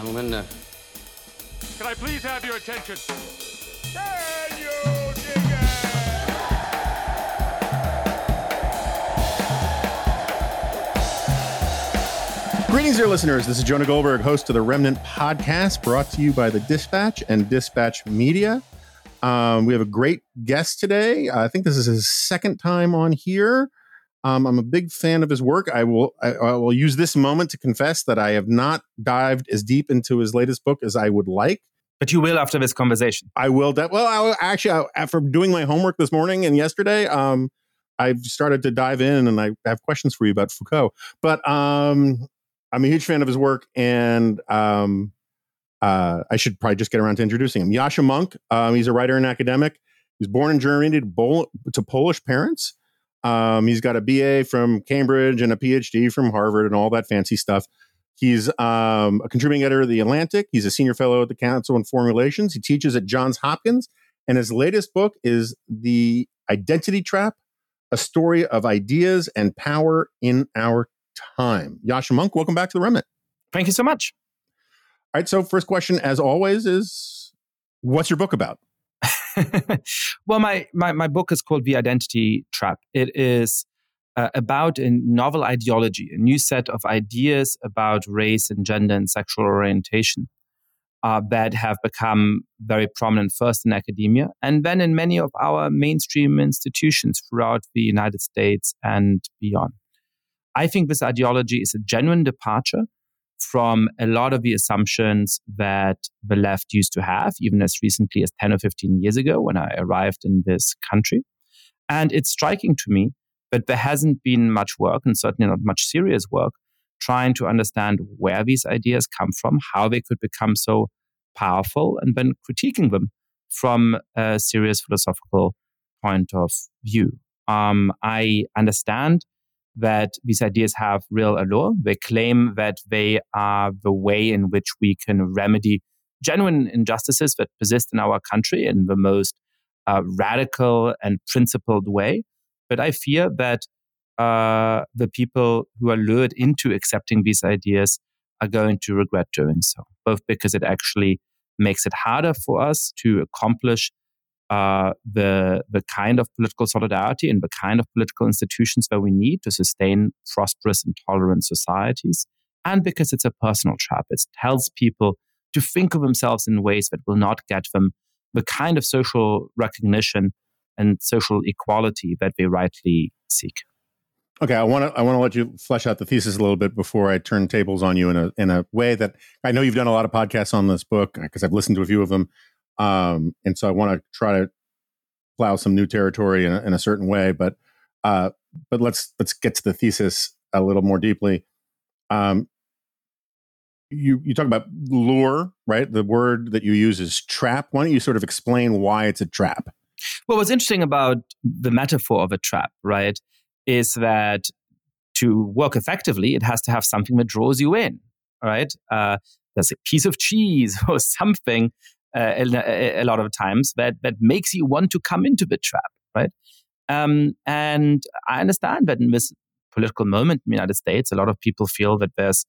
and gentlemen, uh, Can I please have your attention? Can you dig Greetings, dear listeners. This is Jonah Goldberg, host of the Remnant Podcast, brought to you by the Dispatch and Dispatch Media. Um, we have a great guest today. I think this is his second time on here. Um, I'm a big fan of his work. I will I, I will use this moment to confess that I have not dived as deep into his latest book as I would like. But you will after this conversation. I will. De- well, I will- actually, I, after doing my homework this morning and yesterday, um, I've started to dive in, and I have questions for you about Foucault. But um, I'm a huge fan of his work, and um, uh, I should probably just get around to introducing him. Yascha Mounk. Um, he's a writer and academic. He was born in Germany to, Bol- to Polish parents. Um, he's got a BA from Cambridge and a PhD from Harvard and all that fancy stuff. He's um, a contributing editor of The Atlantic. He's a senior fellow at the Council on Foreign Relations. He teaches at Johns Hopkins. And his latest book is The Identity Trap A Story of Ideas and Power in Our Time. Yascha Mounk, welcome back to the Remnant. Thank you so much. All right. So, first question, as always, is what's your book about? well, my, my, my book is called The Identity Trap. It is uh, about a novel ideology, a new set of ideas about race and gender and sexual orientation uh, that have become very prominent first in academia and then in many of our mainstream institutions throughout the United States and beyond. I think this ideology is a genuine departure from a lot of the assumptions that the left used to have, even as recently as 10 or 15 years ago when I arrived in this country. And it's striking to me that there hasn't been much work, and certainly not much serious work, trying to understand where these ideas come from, how they could become so powerful, and then critiquing them from a serious philosophical point of view. Um, I understand that these ideas have real allure. They claim that they are the way in which we can remedy genuine injustices that persist in our country in the most uh, radical and principled way. But I fear that uh, the people who are lured into accepting these ideas are going to regret doing so, both because it actually makes it harder for us to accomplish uh, the the kind of political solidarity and the kind of political institutions that we need to sustain prosperous and tolerant societies, and because it's a personal trap. It tells people to think of themselves in ways that will not get them the kind of social recognition and social equality that they rightly seek. Okay, I want to I want to let you flesh out the thesis a little bit before I turn tables on you in a in a way that I know you've done a lot of podcasts on this book because I've listened to a few of them, um, and so I want to try to plow some new territory in a, in a certain way. But uh, but let's let's get to the thesis a little more deeply. Um, you you talk about lure, right? The word that you use is trap. Why don't you sort of explain why it's a trap? Well, what's interesting about the metaphor of a trap, right, is that to work effectively, it has to have something that draws you in, right? Uh, there's a piece of cheese or something uh, a, a, lot of times that that makes you want to come into the trap, right? Um, and I understand that in this political moment in the United States, a lot of people feel that there's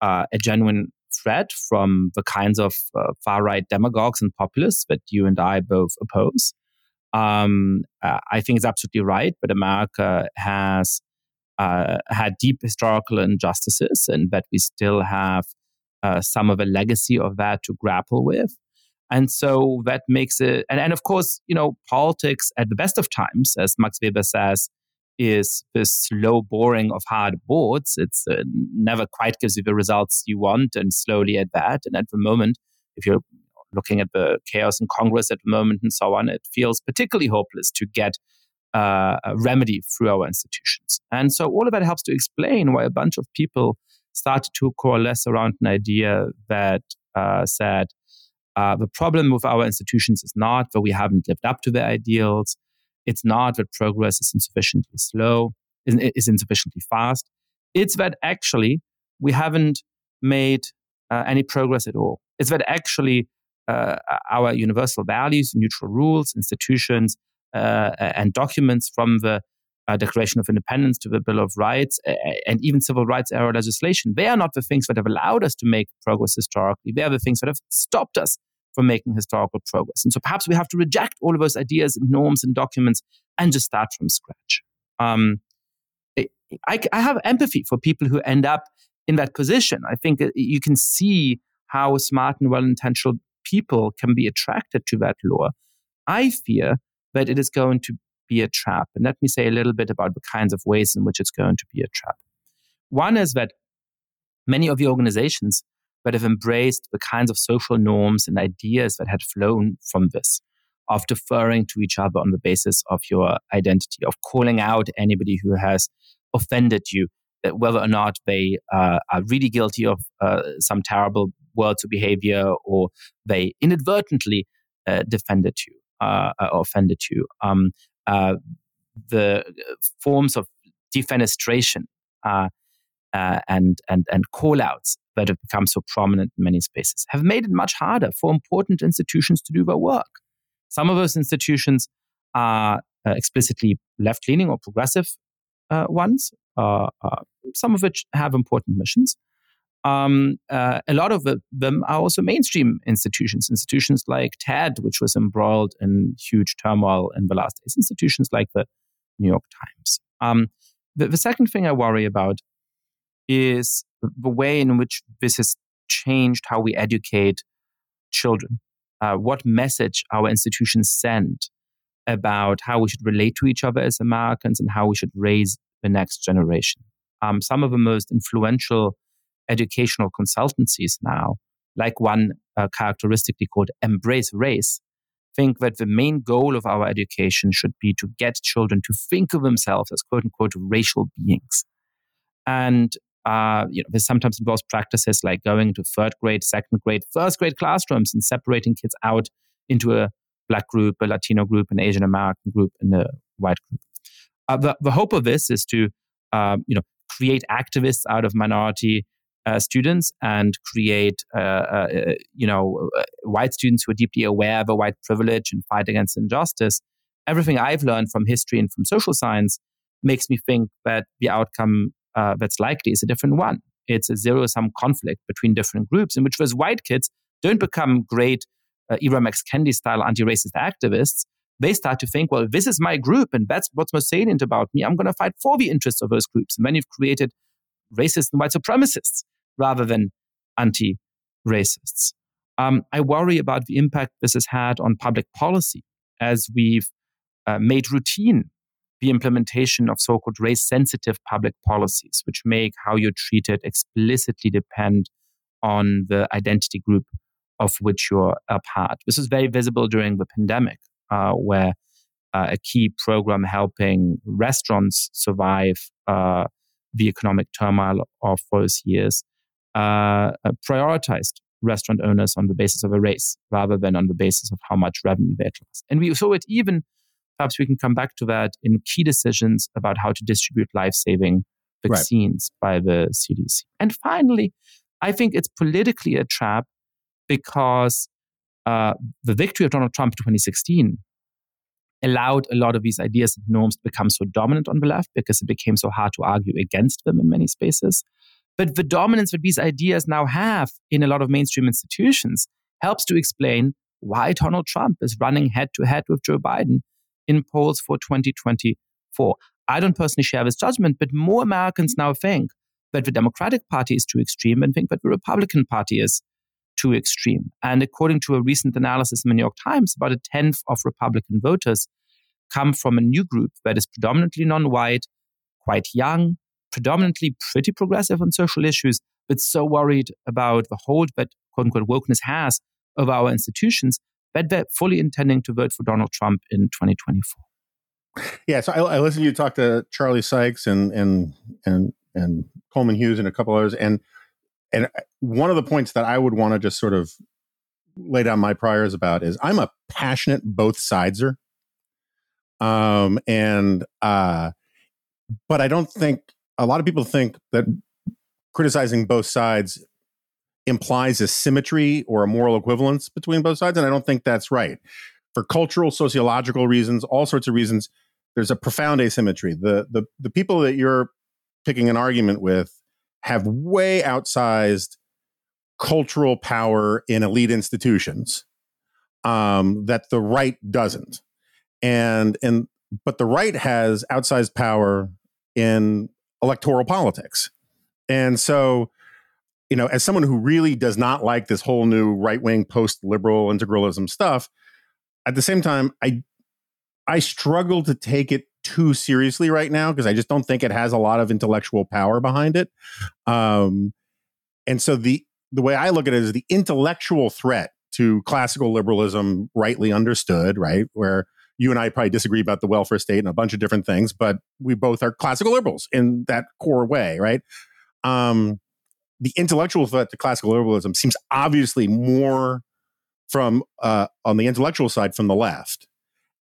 uh, a genuine threat from the kinds of uh, far right demagogues and populists that you and I both oppose. Um, uh, I think it's absolutely right, but America has uh, had deep historical injustices, and that we still have uh, some of a legacy of that to grapple with. And so that makes it, and, and of course, you know, politics at the best of times, as Max Weber says, is the slow boring of hard boards. It's uh, never quite gives you the results you want, and slowly at that. And at the moment, if you're looking at the chaos in Congress at the moment and so on, it feels particularly hopeless to get uh, a remedy through our institutions. And so all of that helps to explain why a bunch of people started to coalesce around an idea that uh, said uh, the problem with our institutions is not that we haven't lived up to their ideals. It's not that progress is insufficiently slow, is, is insufficiently fast. It's that actually we haven't made uh, any progress at all. It's that actually uh, our universal values, neutral rules, institutions, uh, and documents from the uh, Declaration of Independence to the Bill of Rights and even civil rights era legislation. They are not the things that have allowed us to make progress historically. They are the things that have stopped us from making historical progress. And so perhaps we have to reject all of those ideas and norms and documents and just start from scratch. Um, I, I have empathy for people who end up in that position. I think you can see how smart and well intentioned people can be attracted to that law. I fear that it is going to be a trap. And let me say a little bit about the kinds of ways in which it's going to be a trap. One is that many of the organizations that have embraced the kinds of social norms and ideas that had flown from this, of deferring to each other on the basis of your identity, of calling out anybody who has offended you, whether or not they uh, are really guilty of uh, some terrible words or behavior or they inadvertently uh, defended you uh, or offended you. Um, uh, the forms of defenestration uh, and and and callouts that have become so prominent in many spaces have made it much harder for important institutions to do their work. Some of those institutions are uh, explicitly left leaning or progressive uh, ones, uh, some of which have important missions. Um, uh, a lot of them are also mainstream institutions, institutions like TED, which was embroiled in huge turmoil in the last days, institutions like the New York Times. Um, the, the, second thing I worry about is the way in which this has changed how we educate children, uh, what message our institutions send about how we should relate to each other as Americans and how we should raise the next generation. Um, some of the most influential educational consultancies now, like one uh, characteristically called Embrace Race, think that the main goal of our education should be to get children to think of themselves as quote unquote racial beings. And uh, you know, this sometimes involves practices like going to third grade, second grade, first grade classrooms and separating kids out into a black group, a Latino group, an Asian American group, and a white group. Uh, the, the hope of this is to, uh, you know, create activists out of minority uh, students and create, uh, uh, uh, you know, white students who are deeply aware of a white privilege and fight against injustice. Everything I've learned from history and from social science makes me think that the outcome that's likely is a different one. It's a zero sum conflict between different groups in which those white kids don't become great uh, Ibram X. Kendi style anti racist activists. They start to think, well, this is my group and that's what's most salient about me. I'm going to fight for the interests of those groups. And then you've created racist and white supremacists rather than anti racists. Um, I worry about the impact this has had on public policy as we've uh, made routine the implementation of so called race sensitive public policies, which make how you're treated explicitly depend on the identity group of which you're a part. This was very visible during the pandemic, uh, where uh, a key program helping restaurants survive uh, the economic turmoil of those years uh, uh, prioritized restaurant owners on the basis of a race rather than on the basis of how much revenue they attract. And we saw it even, perhaps we can come back to that, in key decisions about how to distribute life saving vaccines right. by the CDC. And finally, I think it's politically a trap because uh, the victory of Donald Trump in 2016 allowed a lot of these ideas and norms to become so dominant on the left because it became so hard to argue against them in many spaces. But the dominance that these ideas now have in a lot of mainstream institutions helps to explain why Donald Trump is running head to head with Joe Biden in polls for 2024. I don't personally share this judgment, but more Americans now think that the Democratic Party is too extreme and think that the Republican Party is too extreme. And according to a recent analysis in the New York Times, about a tenth of Republican voters come from a new group that is predominantly non white, quite young, predominantly pretty progressive on social issues, but so worried about the hold that quote unquote wokeness has of our institutions that they're fully intending to vote for Donald Trump in 2024. Yeah, so I, I listened to you talk to Charlie Sykes and and and and Coleman Hughes and a couple others, and and one of the points that I would want to just sort of lay down my priors about is I'm a passionate both sideser, um, and uh, but I don't think a lot of people think that criticizing both sides implies a symmetry or a moral equivalence between both sides. And I don't think that's right. For cultural, sociological reasons, all sorts of reasons, there's a profound asymmetry. The the the people that you're picking an argument with have way outsized cultural power in elite institutions um, that the right doesn't, and and but the right has outsized power in electoral politics, and so you know, as someone who really does not like this whole new right wing post liberal integralism stuff, at the same time, I I struggle to take it too seriously right now because I just don't think it has a lot of intellectual power behind it. Um, and so the the way I look at it is the intellectual threat to classical liberalism, rightly understood, right, where you and I probably disagree about the welfare state and a bunch of different things, but we both are classical liberals in that core way, right? Um, the intellectual threat to classical liberalism seems obviously more from uh, on the intellectual side from the left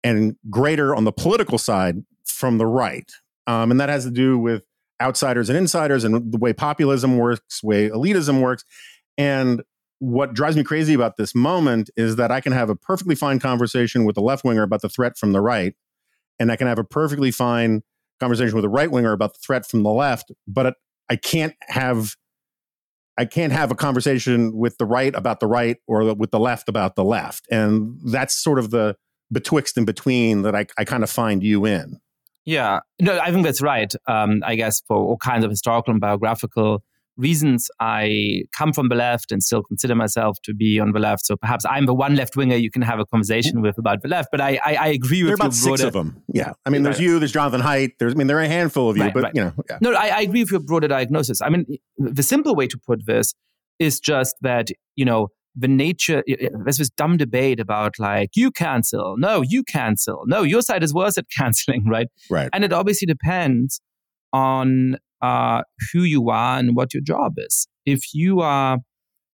and greater on the political side from the right um, and that has to do with outsiders and insiders and the way populism works way elitism works and what drives me crazy about this moment is that i can have a perfectly fine conversation with a left winger about the threat from the right and i can have a perfectly fine conversation with a right winger about the threat from the left but i can't have I can't have a conversation with the right about the right or with the left about the left. And that's sort of the betwixt and between that I, I kind of find you in. Yeah, no, I think that's right. Um, I guess for all kinds of historical and biographical reasons I come from the left and still consider myself to be on the left. So perhaps I'm the one left winger you can have a conversation mm-hmm. with about the left. But I, I, I agree there with are about your six of them. Yeah, I mean, there's you, there's Jonathan Haidt. There's, I mean, there are a handful of you, Right, but right. you know, yeah. No, I, I agree with your broader diagnosis. I mean, the simple way to put this is just that, you know, the nature, there's this dumb debate about like, you cancel, no, you cancel, no, your side is worse at canceling, right? right. And it obviously depends on uh, who you are and what your job is. If you are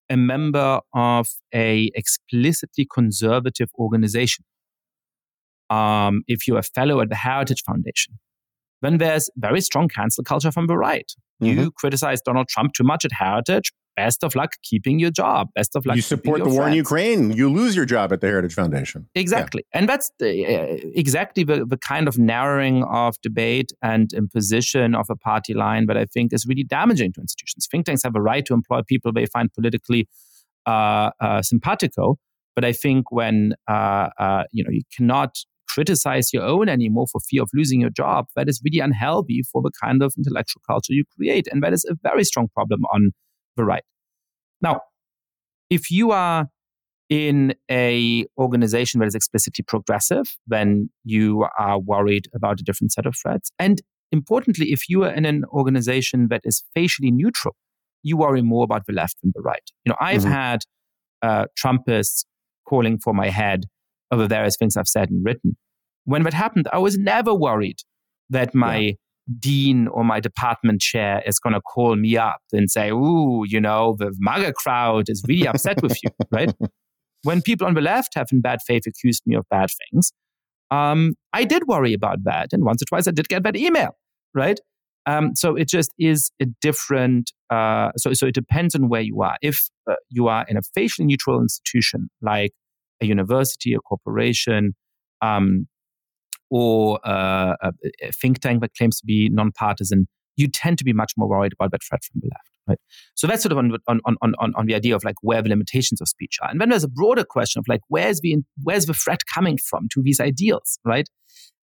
a member of a explicitly conservative organization, um, if you're a fellow at the Heritage Foundation, then there's very strong cancel culture from the right. You criticize Donald Trump too much at Heritage. Best of luck keeping your job. Best of luck. you support the war in. Ukraine, you lose your job at the Heritage Foundation. Exactly. And that's the, uh, exactly the, the kind of narrowing of debate and imposition of a party line that I think is really damaging to institutions. Think tanks have a right to employ people they find politically uh, uh, simpatico. But I think when uh, uh, you know you cannot criticize your own anymore for fear of losing your job, that is really unhealthy for the kind of intellectual culture you create, and that is a very strong problem on the right. Now, if you are in a organization that is explicitly progressive, then you are worried about a different set of threats. And importantly, if you are in an organization that is facially neutral, you worry more about the left than the right. You know, I've Mhm. had uh, Trumpists calling for my head over various things I've said and written. When that happened, I was never worried that my dean or my department chair is going to call me up and say, "Ooh, you know, the MAGA crowd is really upset with you," right? When people on the left have, in bad faith, accused me of bad things, um, I did worry about that, and once or twice I did get that email, right? Um, so it just is a different. Uh, so so it depends on where you are. If uh, you are in a facially neutral institution like a university, a corporation, um, or uh, a, think tank that claims to be nonpartisan, you tend to be much more worried about that threat from the left, right? So that's sort of on on on on, on the idea of like where the limitations of speech are, and then there's a broader question of like where's the where's the threat coming from to these ideals, right?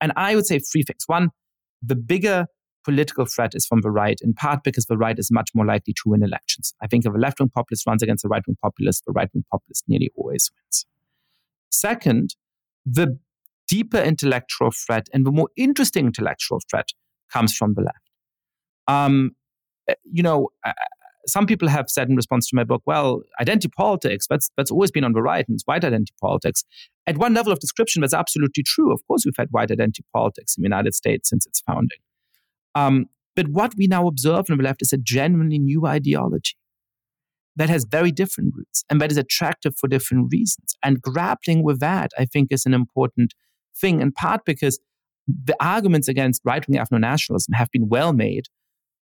And I would say three things. One, the bigger political threat is from the right, in part because the right is much more likely to win elections. I think if a left wing populist runs against a right wing populist, the right wing populist nearly always wins. Second, the deeper intellectual threat and the more interesting intellectual threat comes from the left. Um, uh, you know, uh, some people have said in response to my book, well, identity politics, that's, that's always been on the right, and it's white identity politics. At one level of description, that's absolutely true. Of course, we've had white identity politics in the United States since its founding. Um, but what we now observe on the left is a genuinely new ideology that has very different roots and that is attractive for different reasons. And grappling with that, I think, is an important thing, in part because the arguments against right wing ethno nationalism have been well made.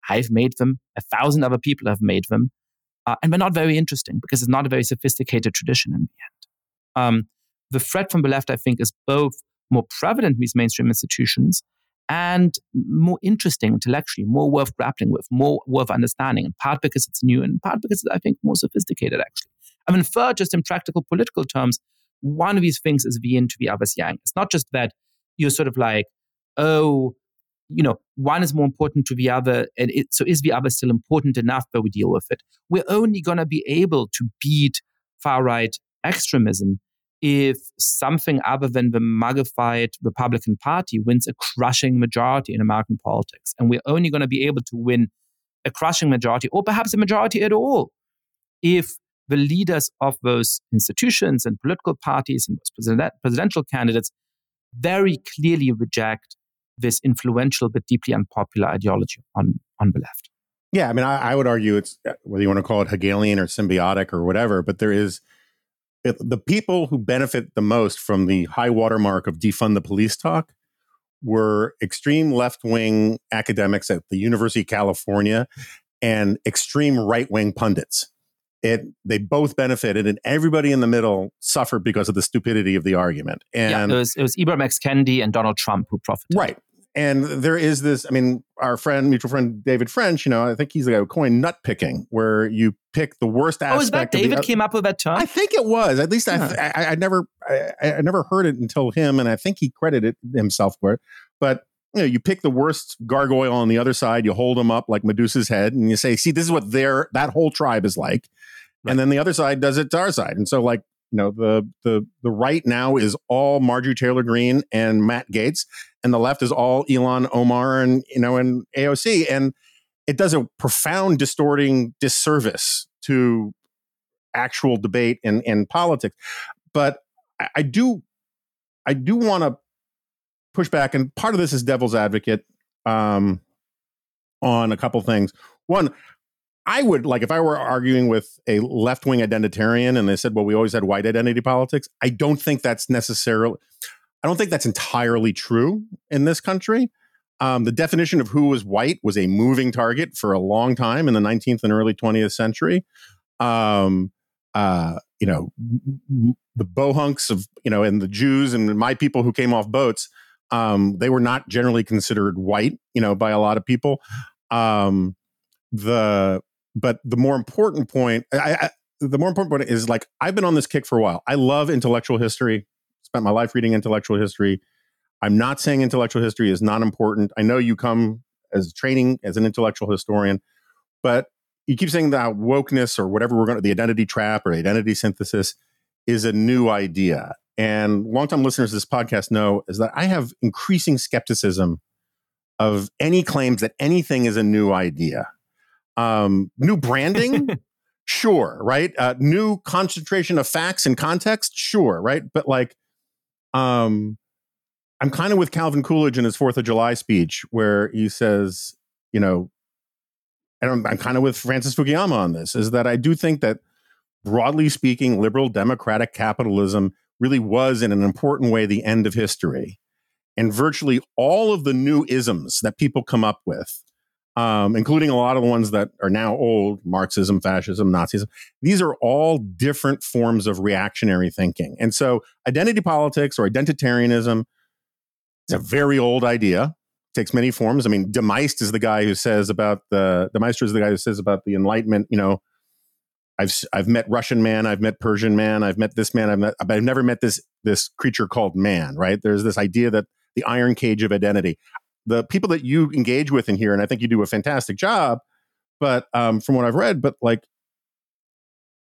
I've made them, a thousand other people have made them, uh, and they're not very interesting because it's not a very sophisticated tradition in the end. Um, the threat from the left, I think, is both more prevalent in these mainstream institutions, and more interesting intellectually, more worth grappling with, more worth understanding, in part because it's new, and in part because it's, I think, more sophisticated, actually. I mean, third, just in practical political terms, one of these things is the yin to the other's yang. It's not just that you're sort of like, oh, you know, one is more important to the other. And it, so is the other still important enough that we deal with it? We're only going to be able to beat far right extremism if something other than the MAGAfied Republican Party wins a crushing majority in American politics. And we're only going to be able to win a crushing majority or perhaps a majority at all if the leaders of those institutions and political parties and those presidential candidates very clearly reject this influential but deeply unpopular ideology on, on the left. Yeah, I mean, I, I would argue it's uh, whether you want to call it Hegelian or symbiotic or whatever, but there is the people who benefit the most from the high watermark of defund the police talk were extreme left wing academics at the University of California and extreme right wing pundits it they both benefited and everybody in the middle suffered because of the stupidity of the argument. And yeah, it was it was Ibram X. Kendi and Donald Trump who profited. Right. And there is this i mean our friend mutual friend david french you know i think he's the guy who coined nut picking where you pick the worst aspect oh is that david the, came up with that term? I think it was. At least huh. I, I, I, never I, I never heard it until him and i think he credited himself for it. But you know, you pick the worst gargoyle on the other side, you hold them up like Medusa's head, and you say, "See, this is what their that whole tribe is like." Right. And then the other side does it to our side. And so, like, you know, the the the right now is all Marjorie Taylor Greene and Matt Gaetz, and the left is all Ilhan Omar and you know and AOC, and it does a profound distorting disservice to actual debate and and politics. But I, I do I do want to push back, and part of this is devil's advocate um, on a couple things. One, I would like if I were arguing with a left wing identitarian and they said, well, we always had white identity politics. I don't think that's necessarily, I don't think that's entirely true in this country. Um, the definition of who was white was a moving target for a long time in the 19th and early 20th century. Um, uh, you know, the bohunks of, you know, and the Jews and my people who came off boats, um, they were not generally considered white, you know, by a lot of people. Um, the but the more important point, I, I, the more important point is like I've been on this kick for a while. I love intellectual history. Spent my life reading intellectual history. I'm not saying intellectual history is not important. I know you come as training as an intellectual historian, but you keep saying that wokeness or whatever we're going to the identity trap or identity synthesis is a new idea. And longtime listeners to this podcast know is that I have increasing skepticism of any claims that anything is a new idea. Um, new branding, sure, right? Uh, new concentration of facts and context, sure, right? But like, um, I'm kind of with Calvin Coolidge in his Fourth of July speech, where he says, you know, and I'm, I'm kind of with Francis Fukuyama on this, is that I do think that broadly speaking, liberal democratic capitalism really was, in an important way, the end of history. And virtually all of the new isms that people come up with um, including a lot of the ones that are now old Marxism, fascism, Nazism. These are all different forms of reactionary thinking. And so, identity politics or identitarianism is a very old idea. It takes many forms. I mean, de Maistre is the guy who says about the, de Maistre is the guy who says about the Enlightenment, you know, I've I've met Russian man, I've met Persian man, I've met this man, I've met, but I've never met this this creature called man. Right? There's this idea that the iron cage of identity the people that you engage with in here, and I think you do a fantastic job. But um, from what I've read, but like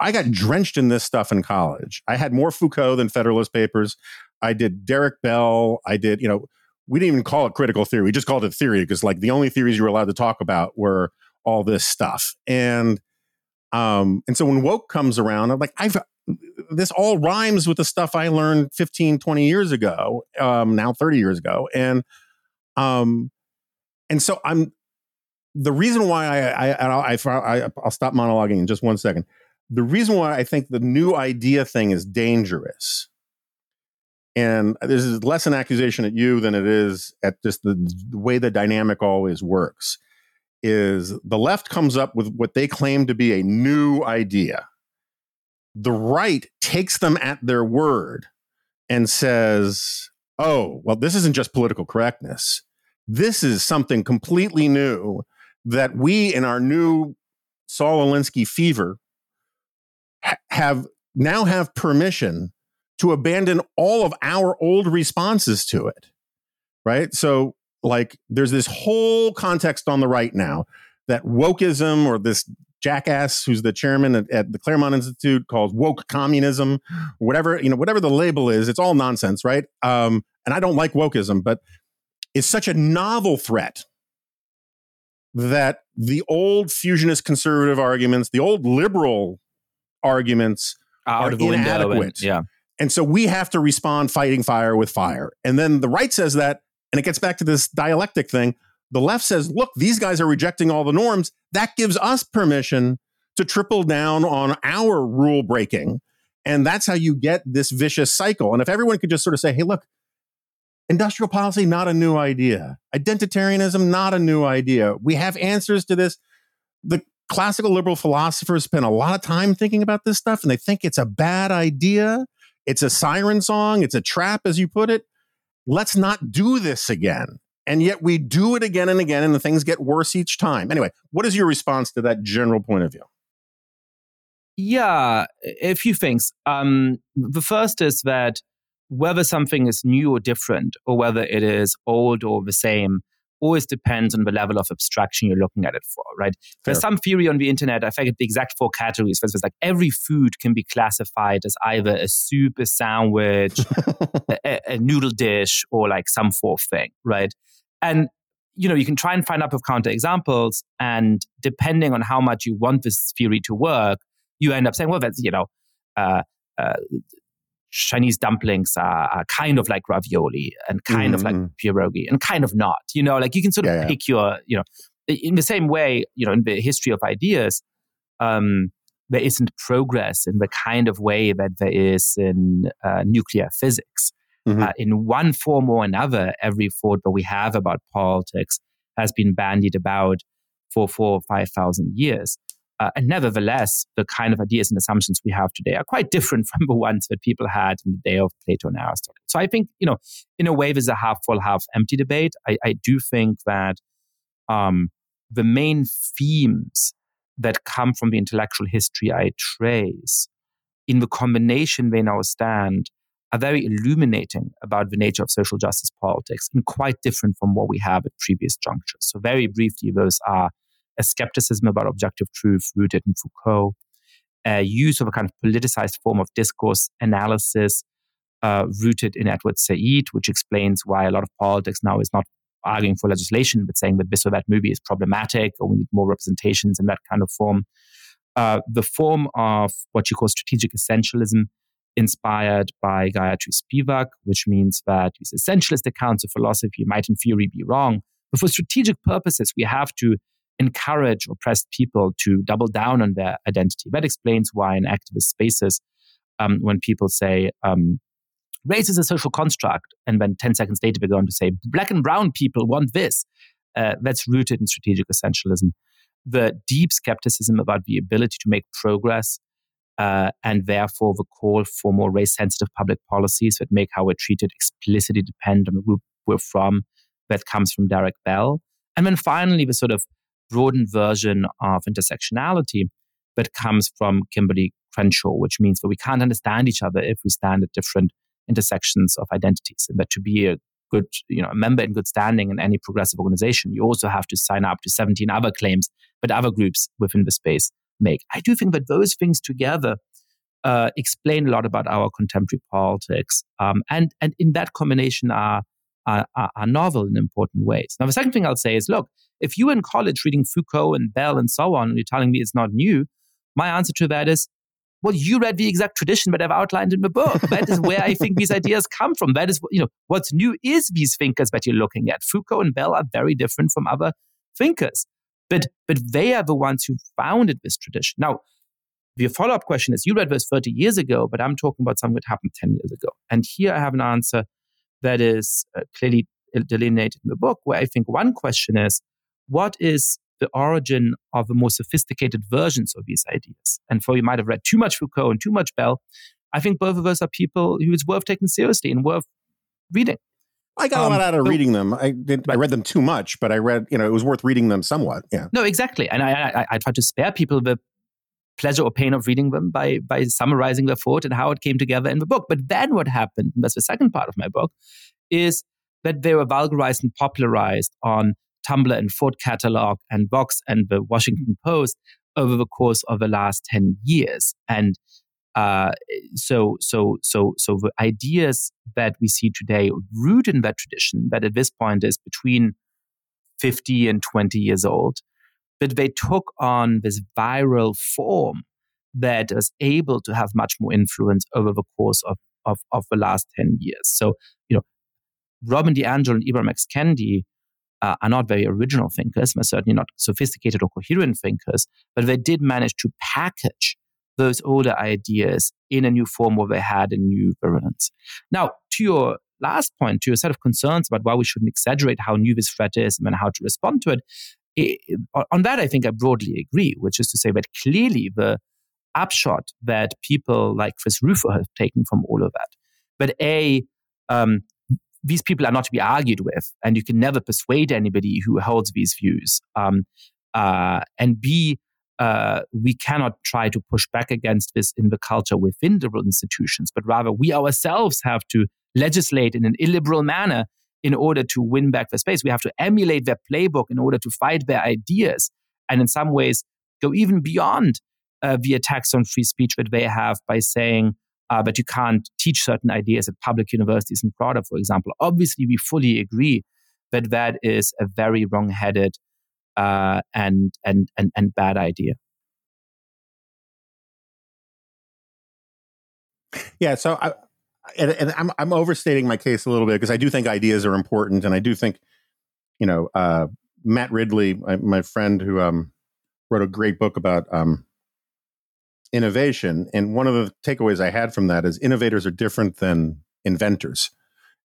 I got drenched in this stuff in college. I had more Foucault than Federalist Papers. I did Derek Bell. I did, you know, we didn't even call it critical theory. We just called it theory because like the only theories you were allowed to talk about were all this stuff. And um, and so when woke comes around, I'm like, I've this all rhymes with the stuff I learned 15, 20 years ago, um, now 30 years ago. And um, and so I'm the reason why I, I, I, I, I'll stop monologuing in just one second. The reason why I think the new idea thing is dangerous, and this is less an accusation at you than it is at just the, the way the dynamic always works, is the left comes up with what they claim to be a new idea. The right takes them at their word and says, oh, well, this isn't just political correctness. This is something completely new that we in our new Saul Alinsky fever have now have permission to abandon all of our old responses to it. Right. So, like, there's this whole context on the right now that wokeism or this jackass who's the chairman at, at, the Claremont Institute calls woke communism, whatever, you know, whatever the label is, it's all nonsense, right? Um, and I don't like wokeism, but it's such a novel threat that the old fusionist conservative arguments, the old liberal arguments out are inadequate. And, yeah. And so we have to respond fighting fire with fire. And then the right says that, and it gets back to this dialectic thing. The left says, look, these guys are rejecting all the norms. That gives us permission to triple down on our rule breaking. And that's how you get this vicious cycle. And if everyone could just sort of say, hey, look, industrial policy, not a new idea. Identitarianism, not a new idea. We have answers to this. The classical liberal philosophers spend a lot of time thinking about this stuff and they think it's a bad idea. It's a siren song. It's a trap, as you put it. Let's not do this again. And yet we do it again and again, and the things get worse each time. Anyway, what is your response to that general point of view? Yeah, a few things. Um, the first is that whether something is new or different, or whether it is old or the same, always depends on the level of abstraction you're looking at it for, right? Fair. There's some theory on the internet, I forget the exact four categories. First, it's like every food can be classified as either a soup, a sandwich, a, a, noodle dish, or like some fourth thing, right? And you know, you can try and find up of counter examples, and depending on how much you want this theory to work, you end up saying, well, that's you know, uh, uh, Chinese dumplings are, are, kind of like ravioli and kind mm-hmm. of like mm-hmm. pierogi and kind of not. You know, like you can sort of yeah, pick yeah. your, you know, in the same way, you know, in the history of ideas, um, there isn't progress in the kind of way that there is in uh, nuclear physics. Mm-hmm. Uh, in one form or another, every thought that we have about politics has been bandied about for four or five thousand years. Uh, and nevertheless, the kind of ideas and assumptions we have today are quite different from the ones that people had in the day of Plato and Aristotle. So I think, you know, in a way, there's a half full, half empty debate. I, I do think that um, the main themes that come from the intellectual history I trace, in the combination they now stand, are very illuminating about the nature of social justice politics and quite different from what we have at previous junctures. So, very briefly, those are a skepticism about objective truth rooted in Foucault, a use of a kind of politicized form of discourse analysis uh, rooted in Edward Said, which explains why a lot of politics now is not arguing for legislation, but saying that this or that movie is problematic or we need more representations in that kind of form. Uh, the form of what you call strategic essentialism, inspired by Gayatri Spivak, which means that these essentialist accounts of philosophy might in theory be wrong. But for strategic purposes, we have to encourage oppressed people to double down on their identity. That explains why in activist spaces, um, when people say um, race is a social construct, and then 10 seconds later they go on to say black and brown people want this, uh, that's rooted in strategic essentialism. The deep skepticism about the ability to make progress uh, and therefore the call for more race sensitive public policies that make how we're treated explicitly depend on the group we're from, that comes from Derek Bell. And then finally, the sort of broadened version of intersectionality that comes from Kimberlé Crenshaw, which means that we can't understand each other if we stand at different intersections of identities. And that to be a good, you know, a member in good standing in any progressive organization, you also have to sign up to 17 other claims that other groups within the space make. I do think that those things together uh, explain a lot about our contemporary politics. Um, and, and in that combination are, are, are novel in important ways. Now, the second thing I'll say is look, if you in college reading Foucault and Bell and so on, and you're telling me it's not new, my answer to that is, well, you read the exact tradition that I've outlined in the book. That is where I think these ideas come from. That is, you know, what's new is these thinkers that you're looking at. Foucault and Bell are very different from other thinkers, but but they are the ones who founded this tradition. Now, the follow up question is, you read this 30 years ago, but I'm talking about something that happened 10 years ago. And here I have an answer that is uh, clearly delineated in the book, where I think one question is, what is the origin of the more sophisticated versions of these ideas. And for you might have read too much Foucault and too much Bell, I think both of those are people who it's worth taking seriously and worth reading. I got um, a lot out of reading them. I did. I read them too much, but I read. You know, it was worth reading them somewhat. Yeah. No, exactly. And I, I, I try to spare people the pleasure or pain of reading them by by summarizing the thought and how it came together in the book. But then what happened? And that's the second part of my book, is that they were vulgarized and popularized on Tumblr and Thought Catalog and Vox and the Washington Post over the course of the last 10 years. And uh, so, so, so, so the ideas that we see today root in that tradition that at this point is between 50 and 20 years old, but they took on this viral form that was able to have much more influence over the course of, of, of the last 10 years. So, you know, Robin DiAngelo and Ibram X. Kendi uh, are not very original thinkers, they're certainly not sophisticated or coherent thinkers, but they did manage to package those older ideas in a new form where they had a new virulence. Now, to your last point, to your set of concerns about why we shouldn't exaggerate how new this threat is and how to respond to it, on that I think I broadly agree, which is to say that clearly the upshot that people like Chris Rufo have taken from all of that, but A, um, these people are not to be argued with, and you can never persuade anybody who holds these views. Um, uh, and B, uh, we cannot try to push back against this in the culture within liberal institutions, but rather we ourselves have to legislate in an illiberal manner in order to win back the space. We have to emulate their playbook in order to fight their ideas, and in some ways go even beyond uh, the attacks on free speech that they have by saying uh, but you can't teach certain ideas at public universities in Florida, for example. Obviously, we fully agree that that is a very wrong-headed uh, and, and and and bad idea. Yeah, so I, and, and I'm I'm overstating my case a little bit because I do think ideas are important, and I do think, you know, uh, Matt Ridley, my, my, friend who um, wrote a great book about um, innovation. And one of the takeaways I had from that is innovators are different than inventors.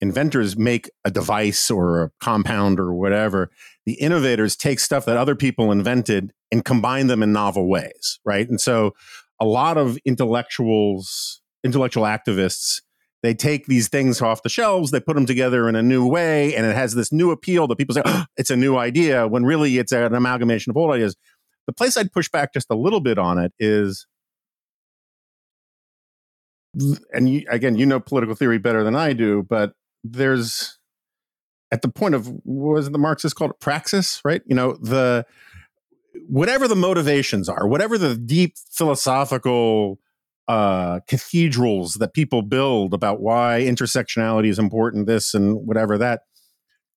Inventors make a device or a compound or whatever. The innovators take stuff that other people invented and combine them in novel ways, right? And so a lot of intellectuals, intellectual activists, they take these things off the shelves, they put them together in a new way, and it has this new appeal that people say, oh, it's a new idea, when really it's an amalgamation of old ideas. The place I'd push back just a little bit on it is and you, again, you know political theory better than I do, but there's at the point of was the Marxists called it praxis, right? You know, the whatever the motivations are, whatever the deep philosophical uh, cathedrals that people build about why intersectionality is important, this and whatever that,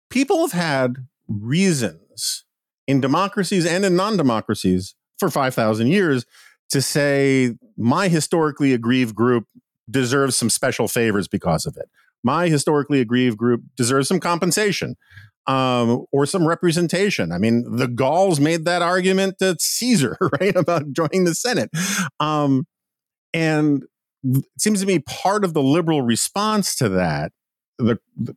people have had reasons in democracies and in non democracies for 5,000 years to say my historically aggrieved group deserves some special favors because of it. My historically aggrieved group deserves some compensation um, or some representation. I mean, the Gauls made that argument to Caesar, right, about joining the Senate. Um, and it seems to me part of the liberal response to that, the, the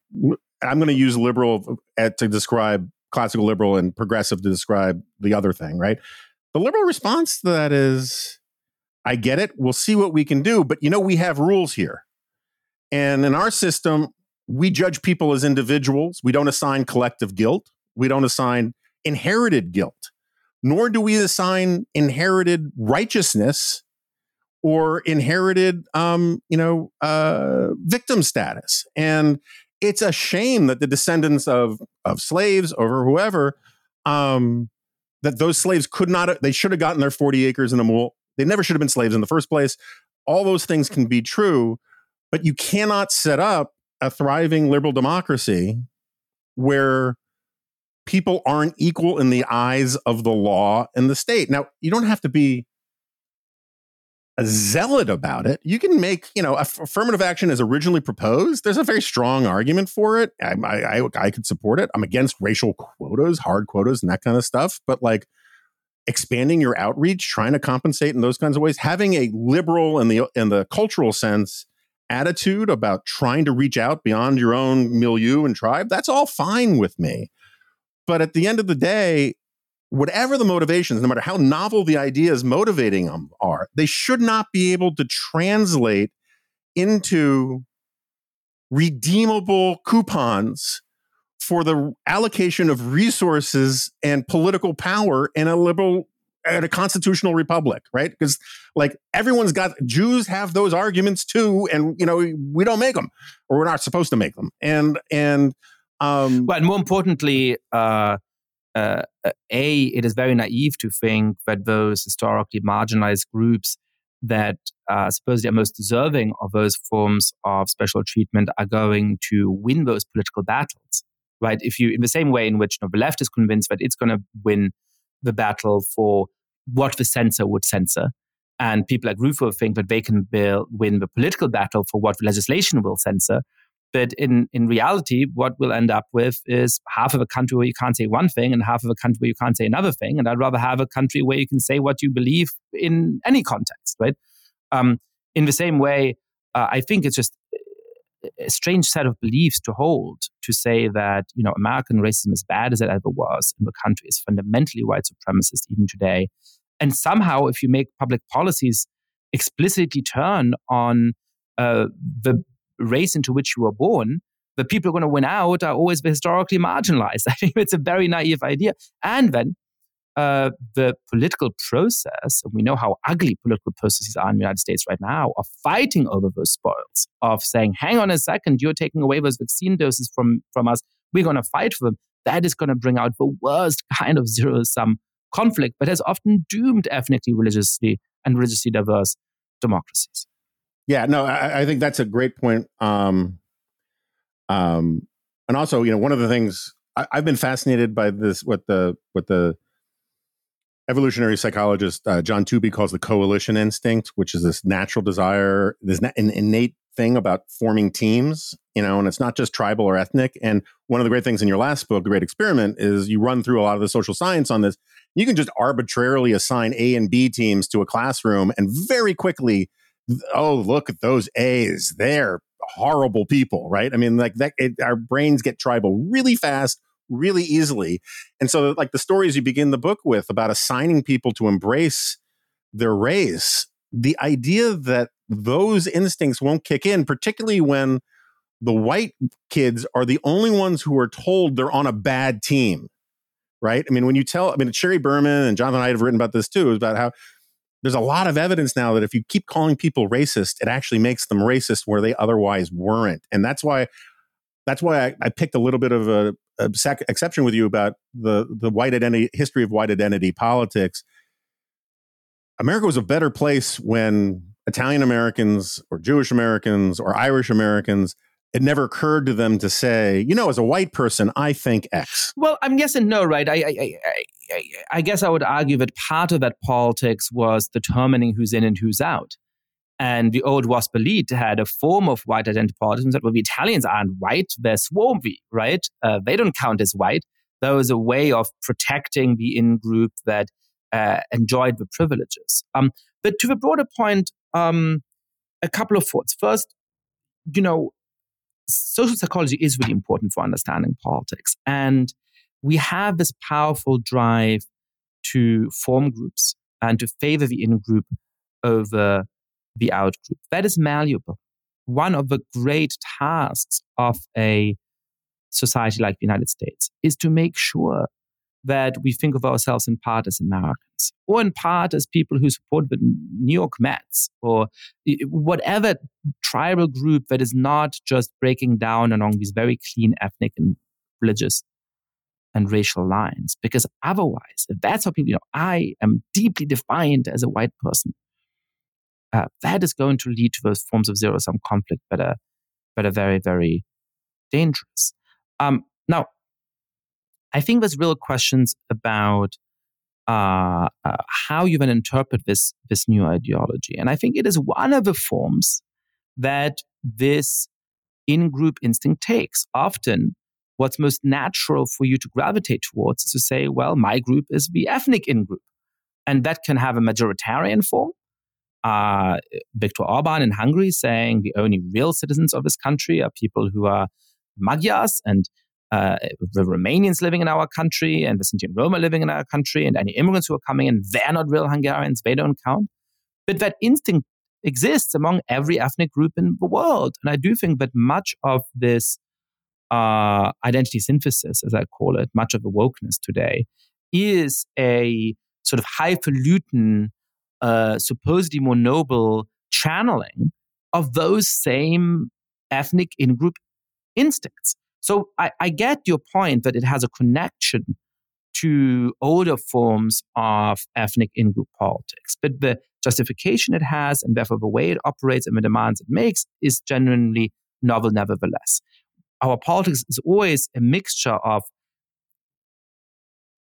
I'm going to use liberal to describe classical liberal and progressive to describe the other thing, right? The liberal response to that is I get it. We'll see what we can do. But you know, we have rules here. And in our system, we judge people as individuals. We don't assign collective guilt. We don't assign inherited guilt, nor do we assign inherited righteousness or inherited, um, you know, uh, victim status. And it's a shame that the descendants of of slaves or whoever um, that those slaves could not they should have gotten their 40 acres and a mule they never should have been slaves in the first place. All those things can be true, but you cannot set up a thriving liberal democracy where people aren't equal in the eyes of the law and the state. Now, you don't have to be a zealot about it. You can make, you know, affirmative action as originally proposed. There's a very strong argument for it. I, I, I could support it. I'm against racial quotas, hard quotas, and that kind of stuff. But like, expanding your outreach, trying to compensate in those kinds of ways, having a liberal in the in the cultural sense attitude about trying to reach out beyond your own milieu and tribe, that's all fine with me. But at the end of the day, whatever the motivations, no matter how novel the ideas motivating them are, they should not be able to translate into redeemable coupons for the allocation of resources and political power in a liberal at a constitutional republic, right? Because like everyone's got Jews have those arguments too, and you know we don't make them, or we're not supposed to make them, and and um, but more importantly, uh, uh, a it is very naive to think that those historically marginalized groups that uh, supposedly are most deserving of those forms of special treatment are going to win those political battles, right? If you, in the same way in which you know, the left is convinced that it's going to win the battle for what the censor would censor. And people like Rufo think that they can build, win the political battle for what the legislation will censor. But in, in reality, what we'll end up with is half of a country where you can't say one thing and half of a country where you can't say another thing. And I'd rather have a country where you can say what you believe in any context, right? Um, in the same way, uh, I think it's just a strange set of beliefs to hold to say that you know American racism, as bad as it ever was in the country, is fundamentally white supremacist even today. And somehow, if you make public policies explicitly turn on uh, the race into which you were born, the people who are going to win out are always historically marginalized. I think it's a very naive idea. And then uh, the political process, and we know how ugly political processes are in the United States right now, of fighting over those spoils, of saying, hang on a second, you're taking away those vaccine doses from, from us, we're going to fight for them. That is going to bring out the worst kind of zero sum conflict, but has often doomed ethnically, religiously, and religiously diverse democracies. Yeah, no, I, I think that's a great point. Um, um, and also, you know, one of the things I, have been fascinated by this, what the what the evolutionary psychologist uh, John Tooby calls the coalition instinct, which is this natural desire, this an innate thing about forming teams, you know, and it's not just tribal or ethnic. And one of the great things in your last book, The Great Experiment, is you run through a lot of the social science on this. You can just arbitrarily assign A and B teams to a classroom and very quickly, oh, look at those A's. They're horrible people, right? I mean, like that, it, our brains get tribal really fast really easily. And so, like the stories you begin the book with about assigning people to embrace their race, the idea that those instincts won't kick in, particularly when the white kids are the only ones who are told they're on a bad team, right? I mean, when you tell, I mean, Sheri Berman and Jonathan I have written about this too, is about how there's a lot of evidence now that if you keep calling people racist, it actually makes them racist where they otherwise weren't. And that's why that's why I, I picked a little bit of a, a sec- exception with you about the the white identity history of white identity politics. America was a better place when Italian Americans or Jewish Americans or Irish Americans it never occurred to them to say, you know, as a white person, I think X. Well, I'm guessing no, right? I, I, I, I, guess I would argue that part of that politics was determining who's in and who's out. And the old WASP elite had a form of white identity politics that well, the Italians aren't white, they're swarmy, right? Uh, they don't count as white. There was a way of protecting the in group that uh, enjoyed the privileges. Um, but to the broader point, um, a couple of thoughts. First, you know, social psychology is really important for understanding politics. And we have this powerful drive to form groups and to favor the in group over the out group. That is malleable. One of the great tasks of a society like the United States is to make sure that we think of ourselves in part as Americans or in part as people who support the New York Mets or whatever tribal group that is not just breaking down along these very clean ethnic and religious and racial lines. Because otherwise, if that's how people, you know, I am deeply defined as a white person, uh, that is going to lead to those forms of zero sum conflict that are, that are very, very dangerous. Um, now, I think there's real questions about uh, uh, how you then interpret this this new ideology, and I think it is one of the forms that this in-group instinct takes. Often, what's most natural for you to gravitate towards is to say, "Well, my group is the ethnic in-group," and that can have a majoritarian form. Uh, Viktor Orban in Hungary saying the only real citizens of this country are people who are Magyars and uh, the Romanians living in our country and the Sinti and Roma living in our country and any immigrants who are coming in, they're not real Hungarians, they don't count. But that instinct exists among every ethnic group in the world. And I do think that much of this uh, identity synthesis, as I call it, much of the wokeness today, is a sort of highfalutin, uh, supposedly more noble channeling of those same ethnic in group instincts. So I, I get your point that it has a connection to older forms of ethnic in group politics. But the justification it has and therefore the way it operates and the demands it makes is genuinely novel nevertheless. Our politics is always a mixture of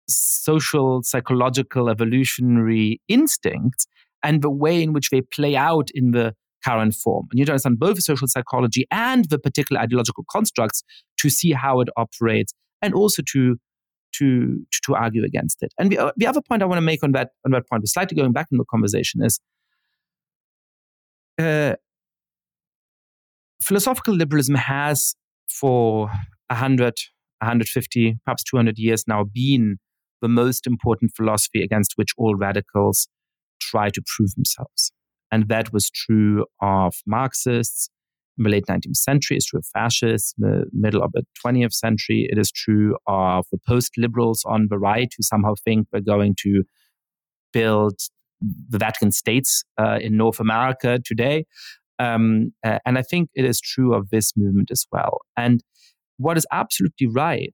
social, psychological, evolutionary instincts and the way in which they play out in the current form. And you need to understand both the social psychology and the particular ideological constructs to see how it operates and also to to to argue against it. And the, the other point I want to make on that on that point, slightly going back in the conversation, is uh, philosophical liberalism has for 100, 150, perhaps 200 years now been the most important philosophy against which all radicals try to prove themselves. And that was true of Marxists in the late 19th century, it's true of fascists, in the middle of the 20th century. It is true of the post liberals on the right who somehow think we're going to build the Vatican states uh, in North America today. Um, uh, and I think it is true of this movement as well. And what is absolutely right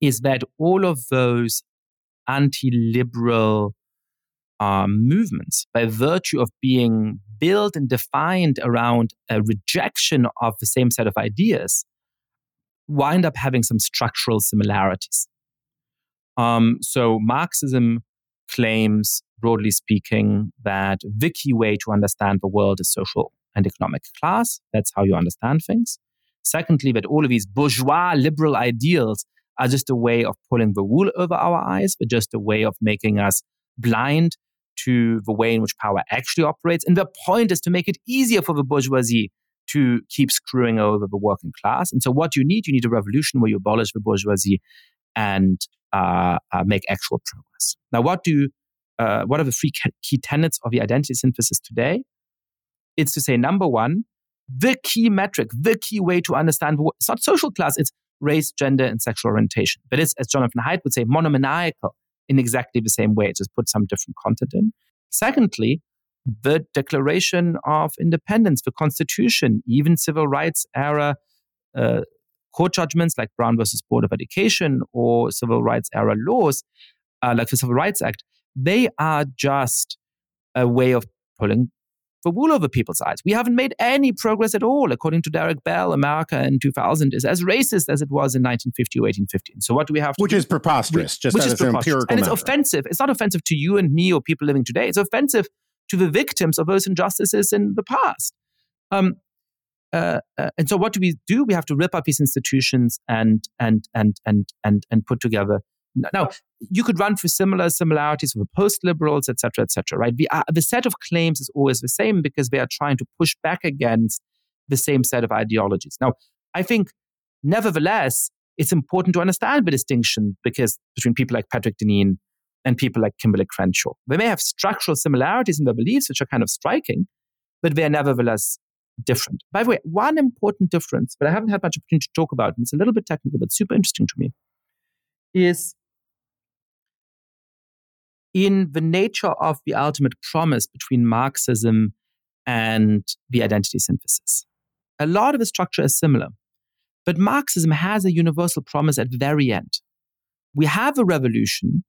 is that all of those anti liberal um, movements, by virtue of being built and defined around a rejection of the same set of ideas, wind up having some structural similarities. Um, so Marxism claims, broadly speaking, that the key way to understand the world is social and economic class. That's how you understand things. Secondly, that all of these bourgeois liberal ideals are just a way of pulling the wool over our eyes, but just a way of making us blind to the way in which power actually operates. And the point is to make it easier for the bourgeoisie to keep screwing over the working class. And so, what you need, you need a revolution where you abolish the bourgeoisie and uh, uh, make actual progress. Now, what do uh, what are the three key tenets of the identity synthesis today? It's to say, number one, the key metric, the key way to understand it's not social class, it's race, gender, and sexual orientation. But it's, as Jonathan Haidt would say, monomaniacal in exactly the same way, just put some different content in. Secondly, the Declaration of Independence, the Constitution, even civil rights era uh, court judgments like Brown versus Board of Education or civil rights era laws uh, like the Civil Rights Act, they are just a way of pulling the wool over people's eyes. We haven't made any progress at all. According to Derek Bell, America in 2000 is as racist as it was in 1950 or 1815. So what do we have Which do? is preposterous, just which is preposterous. empirical And it's matter. offensive. It's not offensive to you and me or people living today. It's offensive to the victims of those injustices in the past. Um, uh, uh, and so what do we do? We have to rip up these institutions and and and and and and put together. Now you could run through similar similarities with the post liberals, etc., etc. right? The uh, the set of claims is always the same because they are trying to push back against the same set of ideologies. Now, I think, nevertheless, it's important to understand the distinction because between people like Patrick Deneen and people like Kimberlé Crenshaw, they may have structural similarities in their beliefs, which are kind of striking, but they are nevertheless different. By the way, one important difference, but I haven't had much opportunity to talk about, and it's a little bit technical, but super interesting to me, is in the nature of the ultimate promise between Marxism and the identity synthesis. A lot of the structure is similar, but Marxism has a universal promise at the very end. We have a revolution,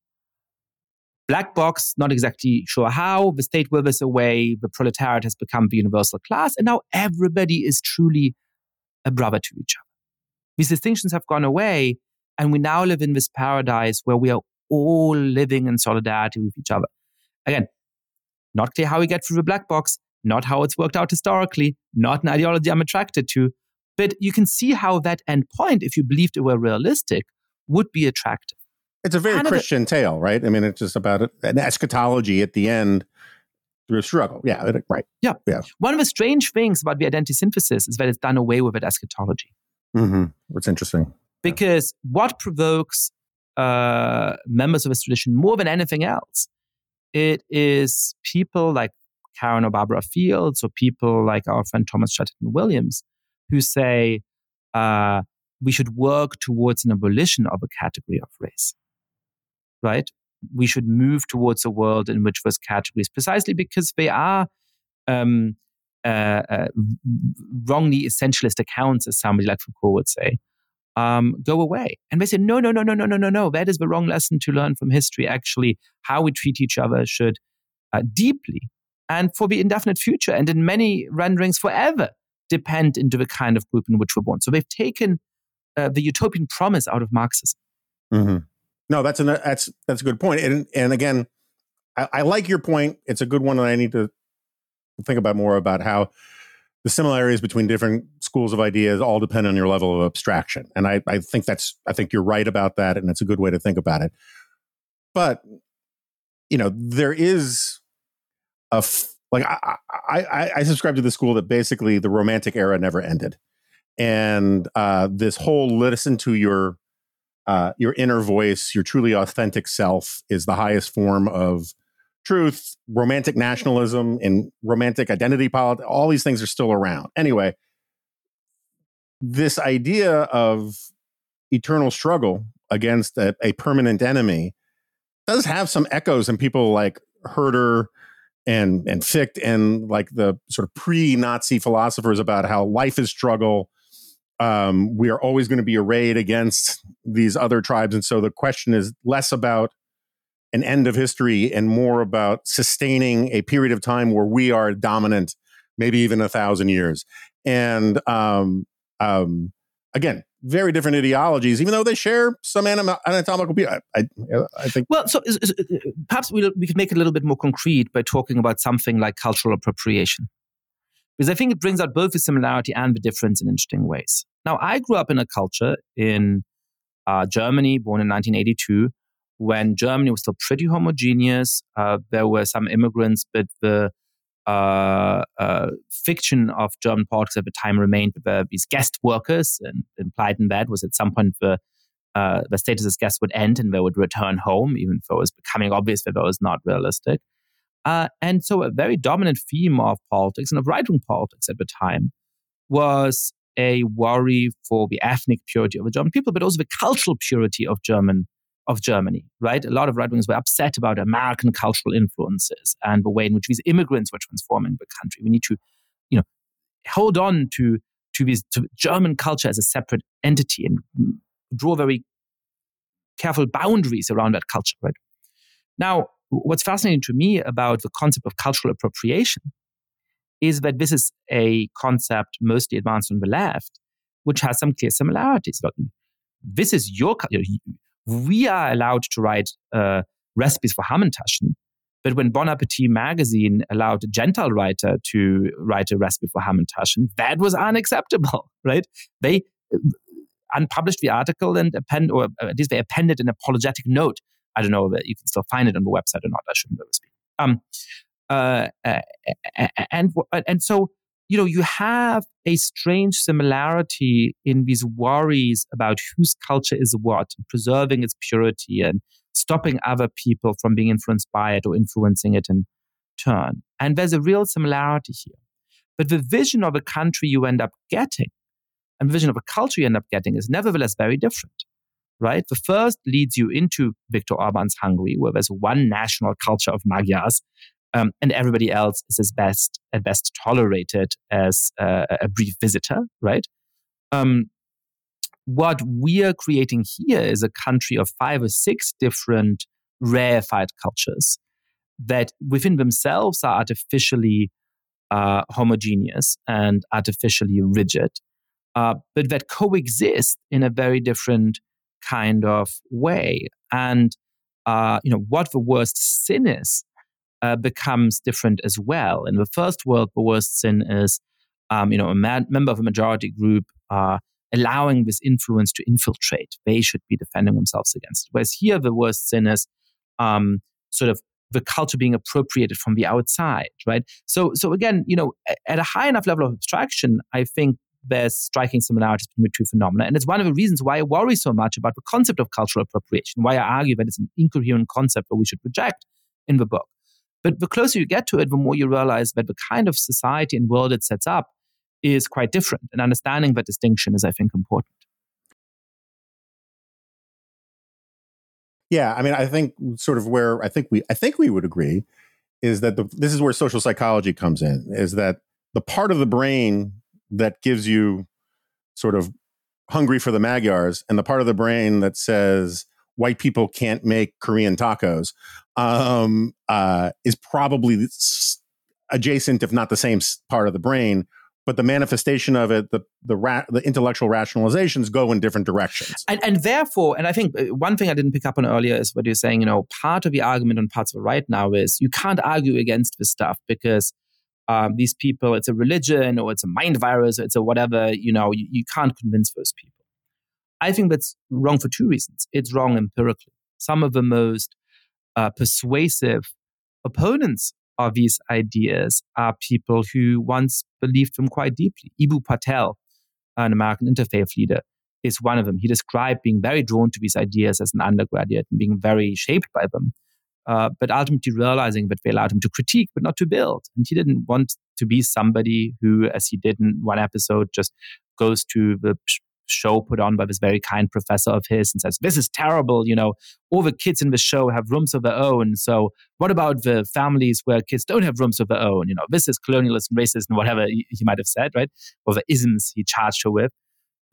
black box, not exactly sure how, the state withers away, the proletariat has become the universal class, and now everybody is truly a brother to each other. These distinctions have gone away, and we now live in this paradise where we are all living in solidarity with each other. Again, not clear how we get through the black box, not how it's worked out historically, not an ideology I'm attracted to. But you can see how that end point, if you believed it were realistic, would be attractive. It's a very Kind of a- Christian tale, right? I mean, it's just about an eschatology at the end through a struggle. Yeah, it- right. Yeah. yeah. One of the strange things about the identity synthesis is that it's done away with at eschatology. hmm What's interesting. Because what provokes uh, members of this tradition more than anything else, it is people like Karen or Barbara Fields or people like our friend Thomas Chatterton Williams who say uh, we should work towards an abolition of a category of race. Right? We should move towards a world in which those categories, precisely because they are um, uh, uh, wrongly essentialist accounts, as somebody like Foucault would say, um, go away. And they say, no, no, no, no, no, no, no, no. That is the wrong lesson to learn from history. Actually, how we treat each other should uh, deeply and for the indefinite future and in many renderings forever depend into the kind of group in which we're born. So they've taken uh, the utopian promise out of Marxism. Mm-hmm. No, that's a that's that's a good point. And and again, I, I like your point. It's a good one, and I need to think about more about how the similarities between different schools of ideas all depend on your level of abstraction. And I, I think that's I think you're right about that, and it's a good way to think about it. But you know, there is a f- like I, I, I subscribe to the school that basically the romantic era never ended, and uh, this whole listen to your uh, your inner voice, your truly authentic self, is the highest form of truth. Romantic nationalism and romantic identity politics, all these things are still around. Anyway, this idea of eternal struggle against a, a permanent enemy does have some echoes in people like Herder and and Fichte and like the sort of pre-Nazi philosophers about how life is struggle. Um, we are always going to be arrayed against these other tribes, and so the question is less about an end of history and more about sustaining a period of time where we are dominant, maybe even a thousand years. And um, um, again, very different ideologies, even though they share some anatomical. I, I, I think. Well, so perhaps we we could make it a little bit more concrete by talking about something like cultural appropriation, because I think it brings out both the similarity and the difference in interesting ways. Now, I grew up in a culture in uh, Germany, born in 1982, when Germany was still pretty homogeneous. Uh, there were some immigrants, but the uh, uh, fiction of German politics at the time remained were these guest workers, and implied in that was at some point the uh, the status as guests would end and they would return home, even though it was becoming obvious that that was not realistic. Uh, and so, a very dominant theme of politics and of right wing politics at the time was a worry for the ethnic purity of the German people, but also the cultural purity of German of Germany, right? A lot of right wingers were upset about American cultural influences and the way in which these immigrants were transforming the country. We need to, you know, hold on to to this to German culture as a separate entity and draw very careful boundaries around that culture, right? Now, what's fascinating to me about the concept of cultural appropriation is that this is a concept mostly advanced on the left, which has some clear similarities. But this is your we are allowed to write uh, recipes for Hamantaschen. But when Bon Appetit magazine allowed a Gentile writer to write a recipe for Hamantaschen, that was unacceptable, right? They uh, unpublished the article and append, or at least they appended an apologetic note. I don't know that you can still find it on the website or not. I shouldn't really speak. Um, uh, uh, and and so you know, you have a strange similarity in these worries about whose culture is what, preserving its purity and stopping other people from being influenced by it or influencing it in turn. And there's a real similarity here. But the vision of a country you end up getting and the vision of a culture you end up getting is nevertheless very different, right? The first leads you into Viktor Orban's Hungary, where there's one national culture of Magyars um, and everybody else is as best at best tolerated as uh, a brief visitor, right? Um, what we are creating here is a country of five or six different rarefied cultures that within themselves are artificially uh, homogeneous and artificially rigid, uh, but that coexist in a very different kind of way. And uh, you know what the worst sin is uh, becomes different as well. In the first world, the worst sin is, um, you know, a man, member of a majority group uh, allowing this influence to infiltrate. They should be defending themselves against. It. Whereas here, the worst sin is um, sort of the culture being appropriated from the outside, right? So, so again, you know, at a high enough level of abstraction, I think there's striking similarities between the two phenomena. And it's one of the reasons why I worry so much about the concept of cultural appropriation, why I argue that it's an incoherent concept that we should reject in the book. But the closer you get to it, the more you realize that the kind of society and world it sets up is quite different. And understanding that distinction is, I think, important. Yeah, I mean, I think sort of where I think we I think we would agree is that the, this is where social psychology comes in. Is that the part of the brain that gives you sort of hungry for the Magyars and the part of the brain that says white people can't make Korean tacos um, uh, is probably adjacent, if not the same part of the brain. But the manifestation of it, the the, ra- the intellectual rationalizations go in different directions, and, and therefore, and I think uh, one thing I didn't pick up on earlier is what you're saying. You know, part of the argument on parts of the right now is you can't argue against this stuff because um, these people, it's a religion or it's a mind virus, or it's a whatever. You know, you, you can't convince those people. I think that's wrong for two reasons. It's wrong empirically. Some of the most uh, persuasive opponents of these ideas are people who once believed them quite deeply. Eboo Patel, an American interfaith leader, is one of them. He described being very drawn to these ideas as an undergraduate and being very shaped by them, uh, but ultimately realizing that they allowed him to critique, but not to build. And he didn't want to be somebody who, as he did in one episode, just goes to the show put on by this very kind professor of his and says, This is terrible. You know, all the kids in the show have rooms of their own. So, what about the families where kids don't have rooms of their own? You know, this is colonialism, racism, whatever he, he might have said, right? Or the isms he charged her with.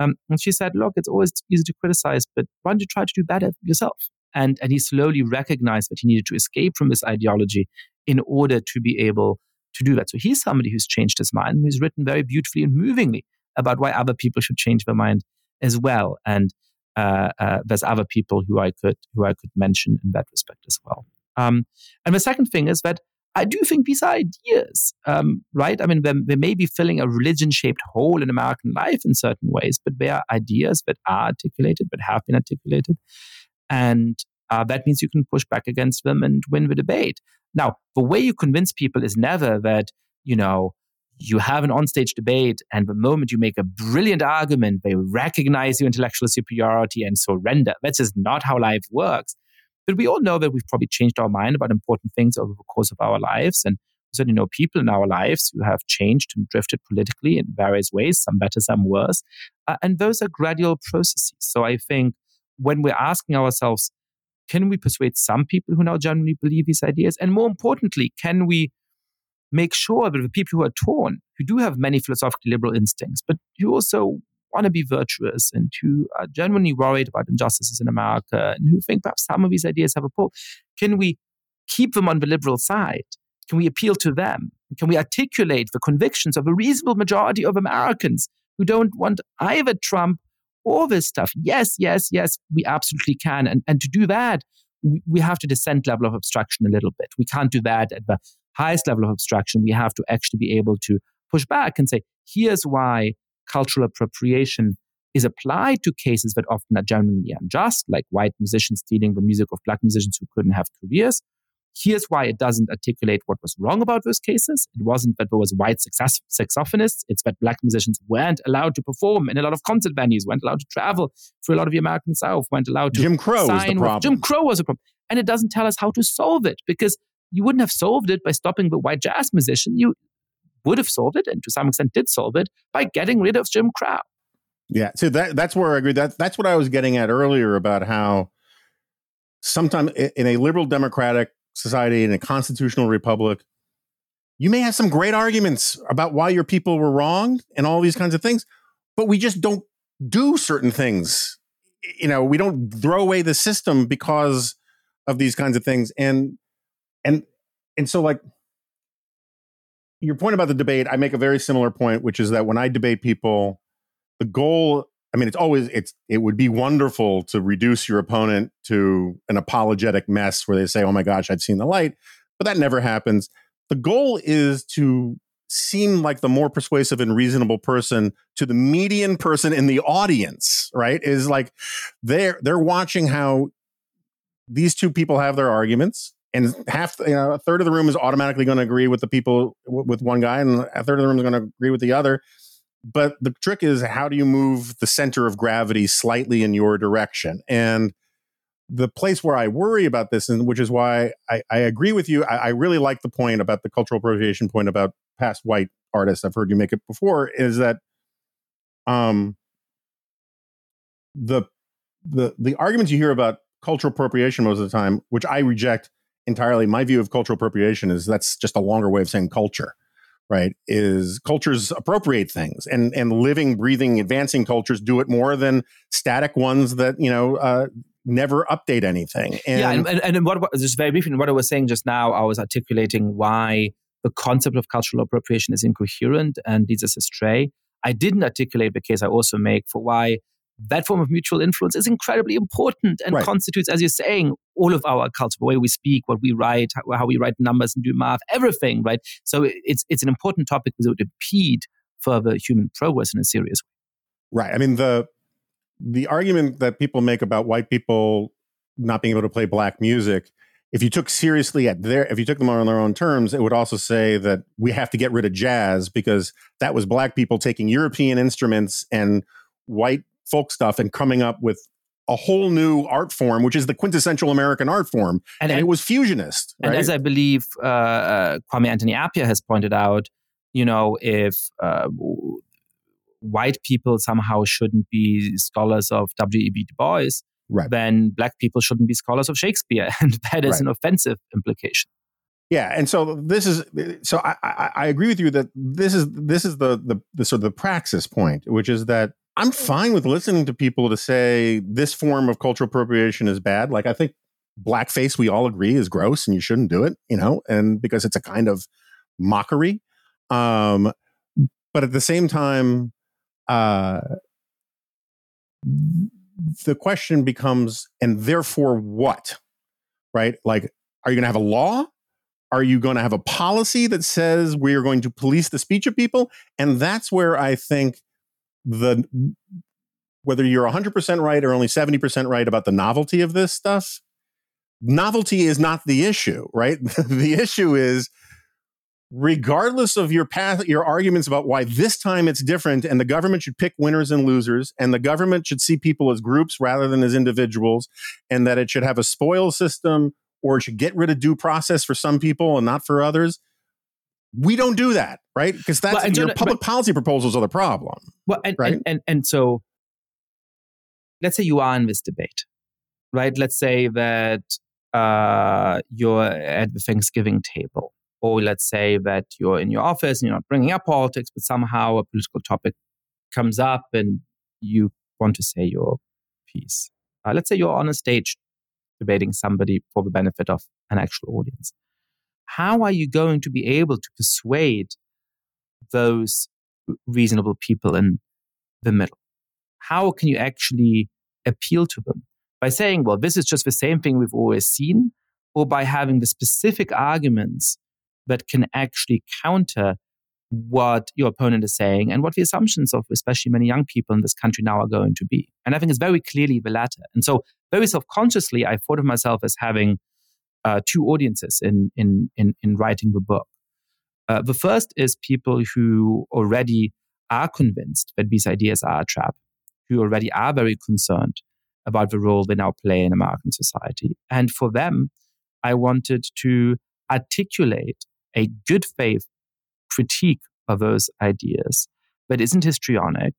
Um, and she said, Look, it's always easy to criticize, but why don't you try to do better yourself? And, and he slowly recognized that he needed to escape from this ideology in order to be able to do that. So he's somebody who's changed his mind, and who's written very beautifully and movingly about why other people should change their mind as well. And uh, uh, there's other people who I could who I could mention in that respect as well. Um, and the second thing is that I do think these are ideas, um, right? I mean, they, may be filling a religion-shaped hole in American life in certain ways, but they are ideas that are articulated, that have been articulated, and uh, that means you can push back against them and win the debate. Now, the way you convince people is never that you know you have an onstage debate, and the moment you make a brilliant argument, they recognize your intellectual superiority and surrender. That's just not how life works. But we all know that we've probably changed our mind about important things over the course of our lives. And we certainly know people in our lives who have changed and drifted politically in various ways, some better, some worse. Uh, and those are gradual processes. So I think when we're asking ourselves, can we persuade some people who now genuinely believe these ideas? And more importantly, can we make sure that the people who are torn, who do have many philosophically liberal instincts, but who also want to be virtuous and who are genuinely worried about injustices in America and who think perhaps some of these ideas have a pull, can we keep them on the liberal side? Can we appeal to them? Can we articulate the convictions of a reasonable majority of Americans who don't want either Trump or this stuff? Yes, yes, yes, we absolutely can. And, and to do that, we have to descend level of abstraction a little bit. We can't do that at the highest level of abstraction, we have to actually be able to push back and say, here's why cultural appropriation is applied to cases that often are genuinely unjust, like white musicians stealing the music of black musicians who couldn't have careers. Here's why it doesn't articulate what was wrong about those cases. It wasn't that there was white saxophonists. It's that black musicians weren't allowed to perform in a lot of concert venues, weren't allowed to travel through a lot of the American South, weren't allowed to Jim Crow was the problem. Jim Crow was a problem. And it doesn't tell us how to solve it because you wouldn't have solved it by stopping the white jazz musician. You would have solved it, and to some extent did solve it, by getting rid of Jim Crow. Yeah, so that that's where I agree. That that's what I was getting at earlier about how sometimes in a liberal democratic society, in a constitutional republic, you may have some great arguments about why your people were wrong and all these kinds of things, but we just don't do certain things. You know, we don't throw away the system because of these kinds of things. And and and so like your point about the debate i make a very similar point which is that when i debate people the goal i mean it's always it's it would be wonderful to reduce your opponent to an apologetic mess where they say oh my gosh i've seen the light but that never happens. The goal is to seem like the more persuasive and reasonable person to the median person in the audience right? Is like they're they're watching how these two people have their arguments and half you know a third of the room is automatically going to agree with the people w- with one guy and a third of the room is going to agree with the other but the trick is how do you move the center of gravity slightly in your direction and the place where I worry about this, and which is why I, I agree with you. I, I, really like the point about the cultural appropriation point about past white artists. I've heard you make it before. Is that um the the the arguments you hear about cultural appropriation most of the time, which I reject entirely. My view of cultural appropriation is that's just a longer way of saying culture right is cultures appropriate things and and living breathing advancing cultures do it more than static ones that you know uh, never update anything and, yeah and, and, and what just very briefly what i was saying just now i was articulating why the concept of cultural appropriation is incoherent and leads us astray i didn't articulate the case i also make for why that form of mutual influence is incredibly important and right. constitutes, as you're saying, all of our culture, the way we speak, what we write, how, we write numbers and do math, everything, right? So it's it's an important topic because it would impede further human progress in a serious way. Right. I mean the the argument that people make about white people not being able to play black music, if you took seriously at their if you took them on their own terms, it would also say that we have to get rid of jazz because that was black people taking European instruments and white folk stuff and coming up with a whole new art form, which is the quintessential American art form, and, and it was fusionist. And right? as I believe uh, uh, Kwame Anthony Appiah has pointed out, you know, if uh, white people somehow shouldn't be scholars of W.E.B. Du Bois, right. then black people shouldn't be scholars of Shakespeare, and that is right. an offensive implication. Yeah, and so this is so I, I, I agree with you that this is this is the, the the sort of the praxis point, which is that I'm fine with listening to people to say this form of cultural appropriation is bad. Like I think blackface, we all agree, is gross and you shouldn't do it, you know, and because it's a kind of mockery. Um, but at the same time, uh, the question becomes, and therefore what? Right? Like, are you going to have a law? Are you going to have a policy that says we are going to police the speech of people? And that's where I think the whether you're 100% right or only 70% right about the novelty of this stuff, novelty is not the issue, right? the issue is regardless of your path your arguments about why this time it's different and the government should pick winners and losers and the government should see people as groups rather than as individuals and that it should have a spoil system or it should get rid of due process for some people and not for others we don't do that, right? Because that's well, your public but, policy proposals are the problem. Well, and, right? and, and and so let's say you are in this debate, right? Let's say that uh, you're at the Thanksgiving table, or let's say that you're in your office and you're not bringing up politics, but somehow a political topic comes up and you want to say your piece. Uh, let's say you're on a stage debating somebody for the benefit of an actual audience how are you going to be able to persuade those reasonable people in the middle? How can you actually appeal to them? By saying, well, this is just the same thing we've always seen, or by having the specific arguments that can actually counter what your opponent is saying and what the assumptions of especially many young people in this country now are going to be. And I think it's very clearly the latter. And so, very self consciously, I thought of myself as having uh, two audiences in, in, in, in writing the book. Uh, the first is people who already are convinced that these ideas are a trap, who already are very concerned about the role they now play in American society. And for them, I wanted to articulate a good faith critique of those ideas that isn't histrionic,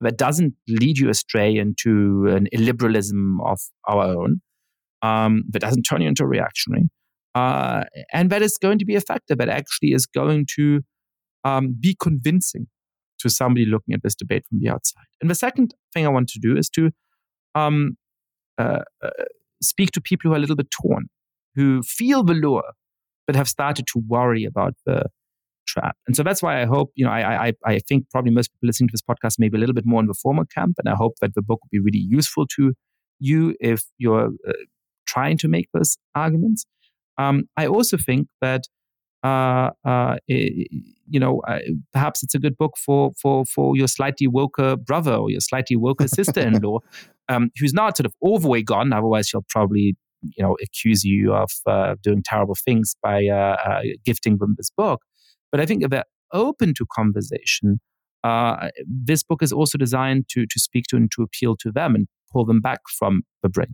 that doesn't lead you astray into an illiberalism of our own, um, that doesn't turn you into a reactionary, uh, and that is going to be effective. That actually is going to um, be convincing to somebody looking at this debate from the outside. And the second thing I want to do is to um, uh, uh, speak to people who are a little bit torn, who feel the lure, but have started to worry about the trap. And so that's why I hope, you know, I, I, I think probably most people listening to this podcast may be a little bit more in the former camp. And I hope that the book will be really useful to you if you're uh, trying to make those arguments. Um, I also think that uh, uh, you know, uh, perhaps it's a good book for for for your slightly woker brother or your slightly woker sister-in-law, um, who's not sort of all the way gone. Otherwise, she'll probably you know accuse you of uh, doing terrible things by uh, uh, gifting them this book. But I think if they're open to conversation, this book is also designed to to speak to and to appeal to them and pull them back from the brink.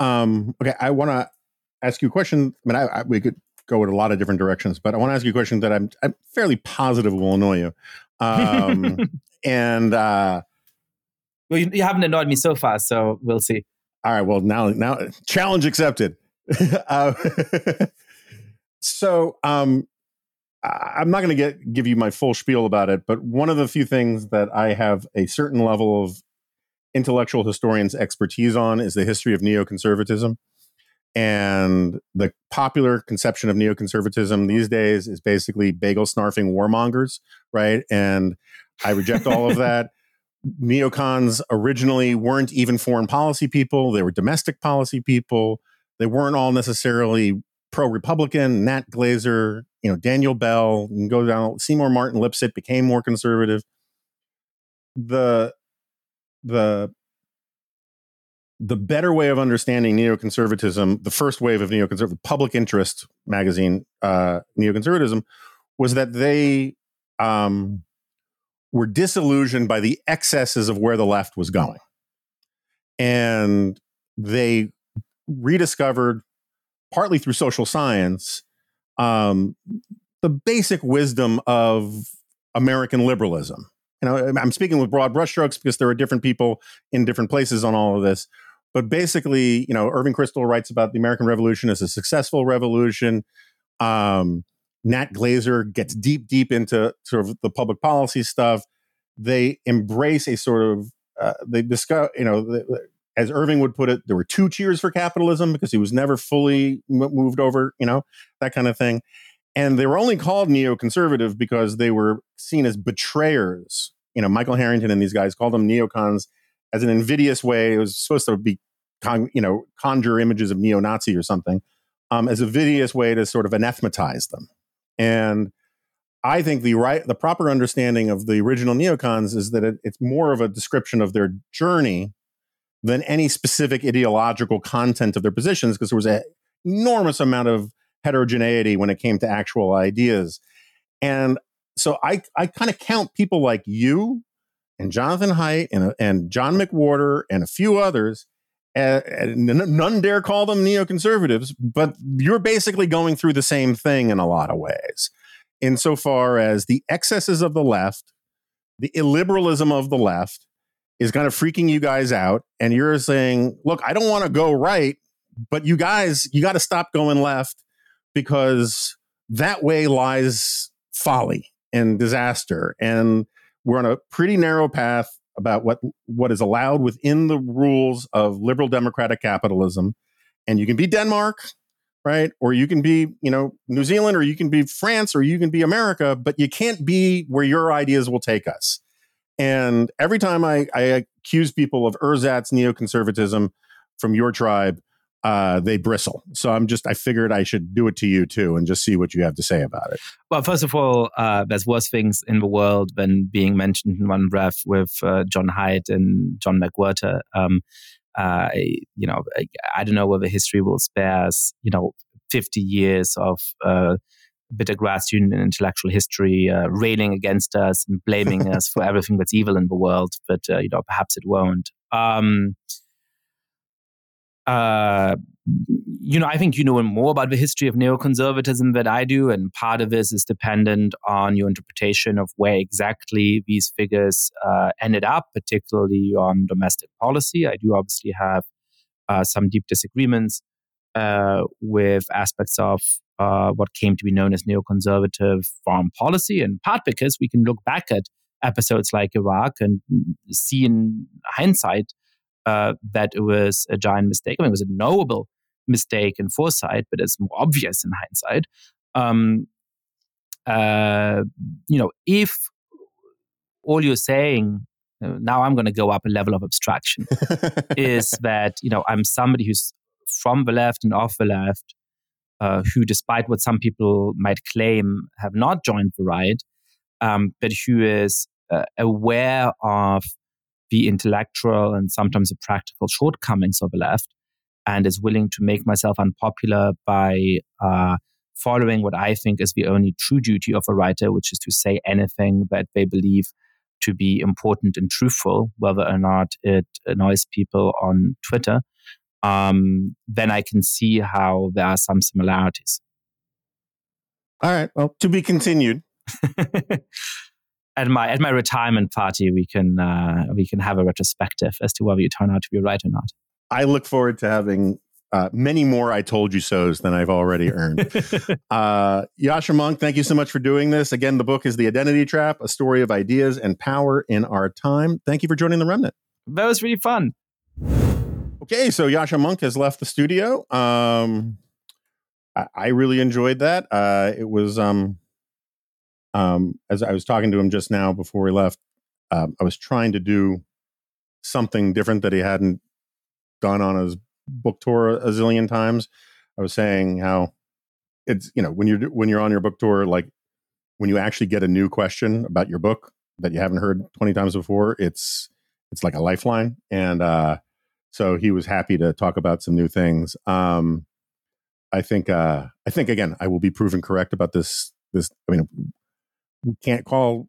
Um, okay, I want to ask you a question. I mean, I, I, we could go in a lot of different directions, but I want to ask you a question that I'm, I'm fairly positive will annoy you. Um, and uh, well, you, you, haven't annoyed me so far, so we'll see. All right. Well, now, now, challenge accepted. uh, so, um, I'm not going to get give you my full spiel about it, but one of the few things that I have a certain level of intellectual historians' expertise on is the history of neoconservatism. And the popular conception of neoconservatism these days is basically bagel snarfing warmongers, right? And I reject all of that. Neocons originally weren't even foreign policy people, they were domestic policy people. They weren't all necessarily pro Republican. Nat Glazer, you know, Daniel Bell, you can go down, Seymour Martin Lipset became more conservative. The the the better way of understanding neoconservatism, the first wave of neoconservative public interest magazine, uh, neoconservatism, was that they um, were disillusioned by the excesses of where the left was going. And they rediscovered, partly through social science, um, the basic wisdom of American liberalism. You know, I'm speaking with broad brushstrokes because there are different people in different places on all of this. But basically, you know, Irving Kristol writes about the American Revolution as a successful revolution. Um, Nat Glazer gets deep, deep into sort of the public policy stuff. They embrace a sort of uh, they discuss, you know, the, as Irving would put it, there were two cheers for capitalism because he was never fully moved over, you know, that kind of thing. And they were only called neoconservative because they were seen as betrayers. You know, Michael Harrington and these guys called them neocons as an invidious way. It was supposed to be, con- you know, conjure images of neo-Nazi or something, um, as a invidious way to sort of anathematize them. And I think the right, the proper understanding of the original neocons is that it, it's more of a description of their journey than any specific ideological content of their positions, because there was an enormous amount of heterogeneity when it came to actual ideas. And so I, I kind of count people like you and Jonathan Haidt and, and John McWhorter and a few others. Uh, none dare call them neoconservatives, but you're basically going through the same thing in a lot of ways, insofar as the excesses of the left, the illiberalism of the left is kind of freaking you guys out. And you're saying, look, I don't want to go right, but you guys, you got to stop going left because that way lies folly and disaster. And we're on a pretty narrow path about what what is allowed within the rules of liberal democratic capitalism. And you can be Denmark, right? Or you can be, you know, New Zealand, or you can be France, or you can be America, but you can't be where your ideas will take us. And every time I, I accuse people of ersatz neoconservatism from your tribe, uh, they bristle. So I'm just, I figured I should do it to you too and just see what you have to say about it. Well, first of all, uh, there's worse things in the world than being mentioned in one breath with uh, John Haidt and John McWhorter. Um, uh, you know, I, I, don't know whether history will spare us, you know, 50 years of uh, bitter gratitude in intellectual history, uh, railing against us and blaming us for everything that's evil in the world. But, you know, perhaps it won't. Um, uh, you know, I think you know more about the history of neoconservatism than I do, and part of this is dependent on your interpretation of where exactly these figures uh, ended up, particularly on domestic policy. I do obviously have uh, some deep disagreements uh, with aspects of uh, what came to be known as neoconservative foreign policy, in part because we can look back at episodes like Iraq and see in hindsight uh, that it was a giant mistake. I mean, it was a knowable mistake in foresight, but it's more obvious in hindsight. Um, uh, you know, if all you're saying now I'm going to go up a level of abstraction is that you know I'm somebody who's from the left and off the left, uh, who, despite what some people might claim, have not joined the right, um, but who is uh, aware of the intellectual and sometimes the practical shortcomings of the left and is willing to make myself unpopular by uh, following what I think is the only true duty of a writer, which is to say anything that they believe to be important and truthful, whether or not it annoys people on Twitter. um, then I can see how there are some similarities. All right. Well, to be continued. at my at my retirement party, we can uh, we can have a retrospective as to whether you turn out to be right or not. I look forward to having uh, many more I told you so's than I've already earned. uh, Yascha Mounk, thank you so much for doing this. Again, the book is The Identity Trap, a story of ideas and power in our time. Thank you for joining the Remnant. That was really fun. Okay, so Yascha Mounk has left the studio. Um, I, I really enjoyed that. Uh, it was um, um, as I was talking to him just now before we left. Uh, I was trying to do something different that he hadn't done on his book tour a zillion times. I was saying how it's you know when you're when you're on your book tour, like when you actually get a new question about your book that you haven't heard twenty times before, it's it's like a lifeline. And uh, so he was happy to talk about some new things. Um, I think uh, I think again I will be proven correct about this. This I mean we can't call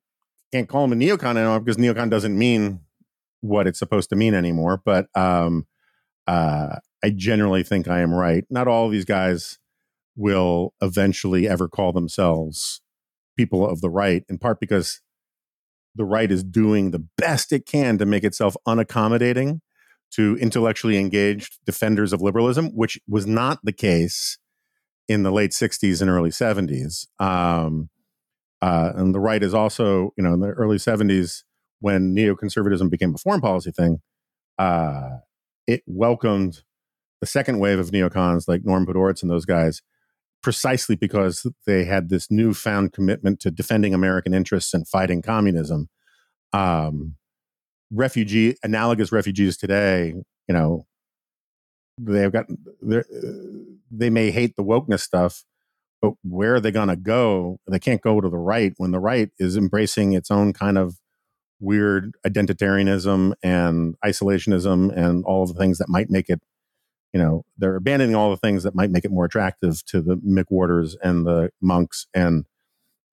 can't call him a neocon anymore because neocon doesn't mean what it's supposed to mean anymore. But um, uh, I generally think I am right. Not all of these guys will eventually ever call themselves people of the right, in part because the right is doing the best it can to make itself unaccommodating to intellectually engaged defenders of liberalism, which was not the case in the late 60s and early 70s. Um, uh, and the right is also, you know, in the early 70s, when neoconservatism became a foreign policy thing, uh, it welcomed the second wave of neocons like Norm Podhoretz and those guys precisely because they had this newfound commitment to defending American interests and fighting communism. Um, refugee, analogous refugees today, you know, they've got, they may hate the wokeness stuff, but where are they going to go? They can't go to the right when the right is embracing its own kind of weird identitarianism and isolationism and all of the things that might make it you know they're abandoning all the things that might make it more attractive to the McWhorters and the Mounks and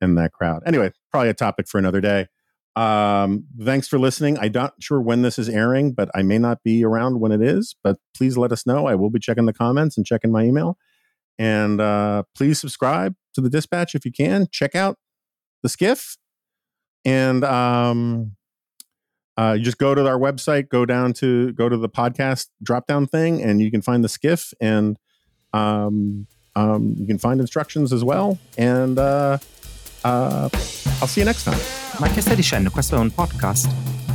and that crowd. Anyway, probably a topic for another day. Um, thanks for listening. I'm not sure when this is airing, but I may not be around when it is. But please let us know. I will be checking the comments and checking my email. And uh, please subscribe to the Dispatch if you can. Check out the Skiff, and um, uh, you just go to our website, go down to go to the podcast drop down thing, and you can find the skiff, and um, um, you can find instructions as well. And uh, uh, I'll see you next time. Ma che stai dicendo? Questo è un podcast.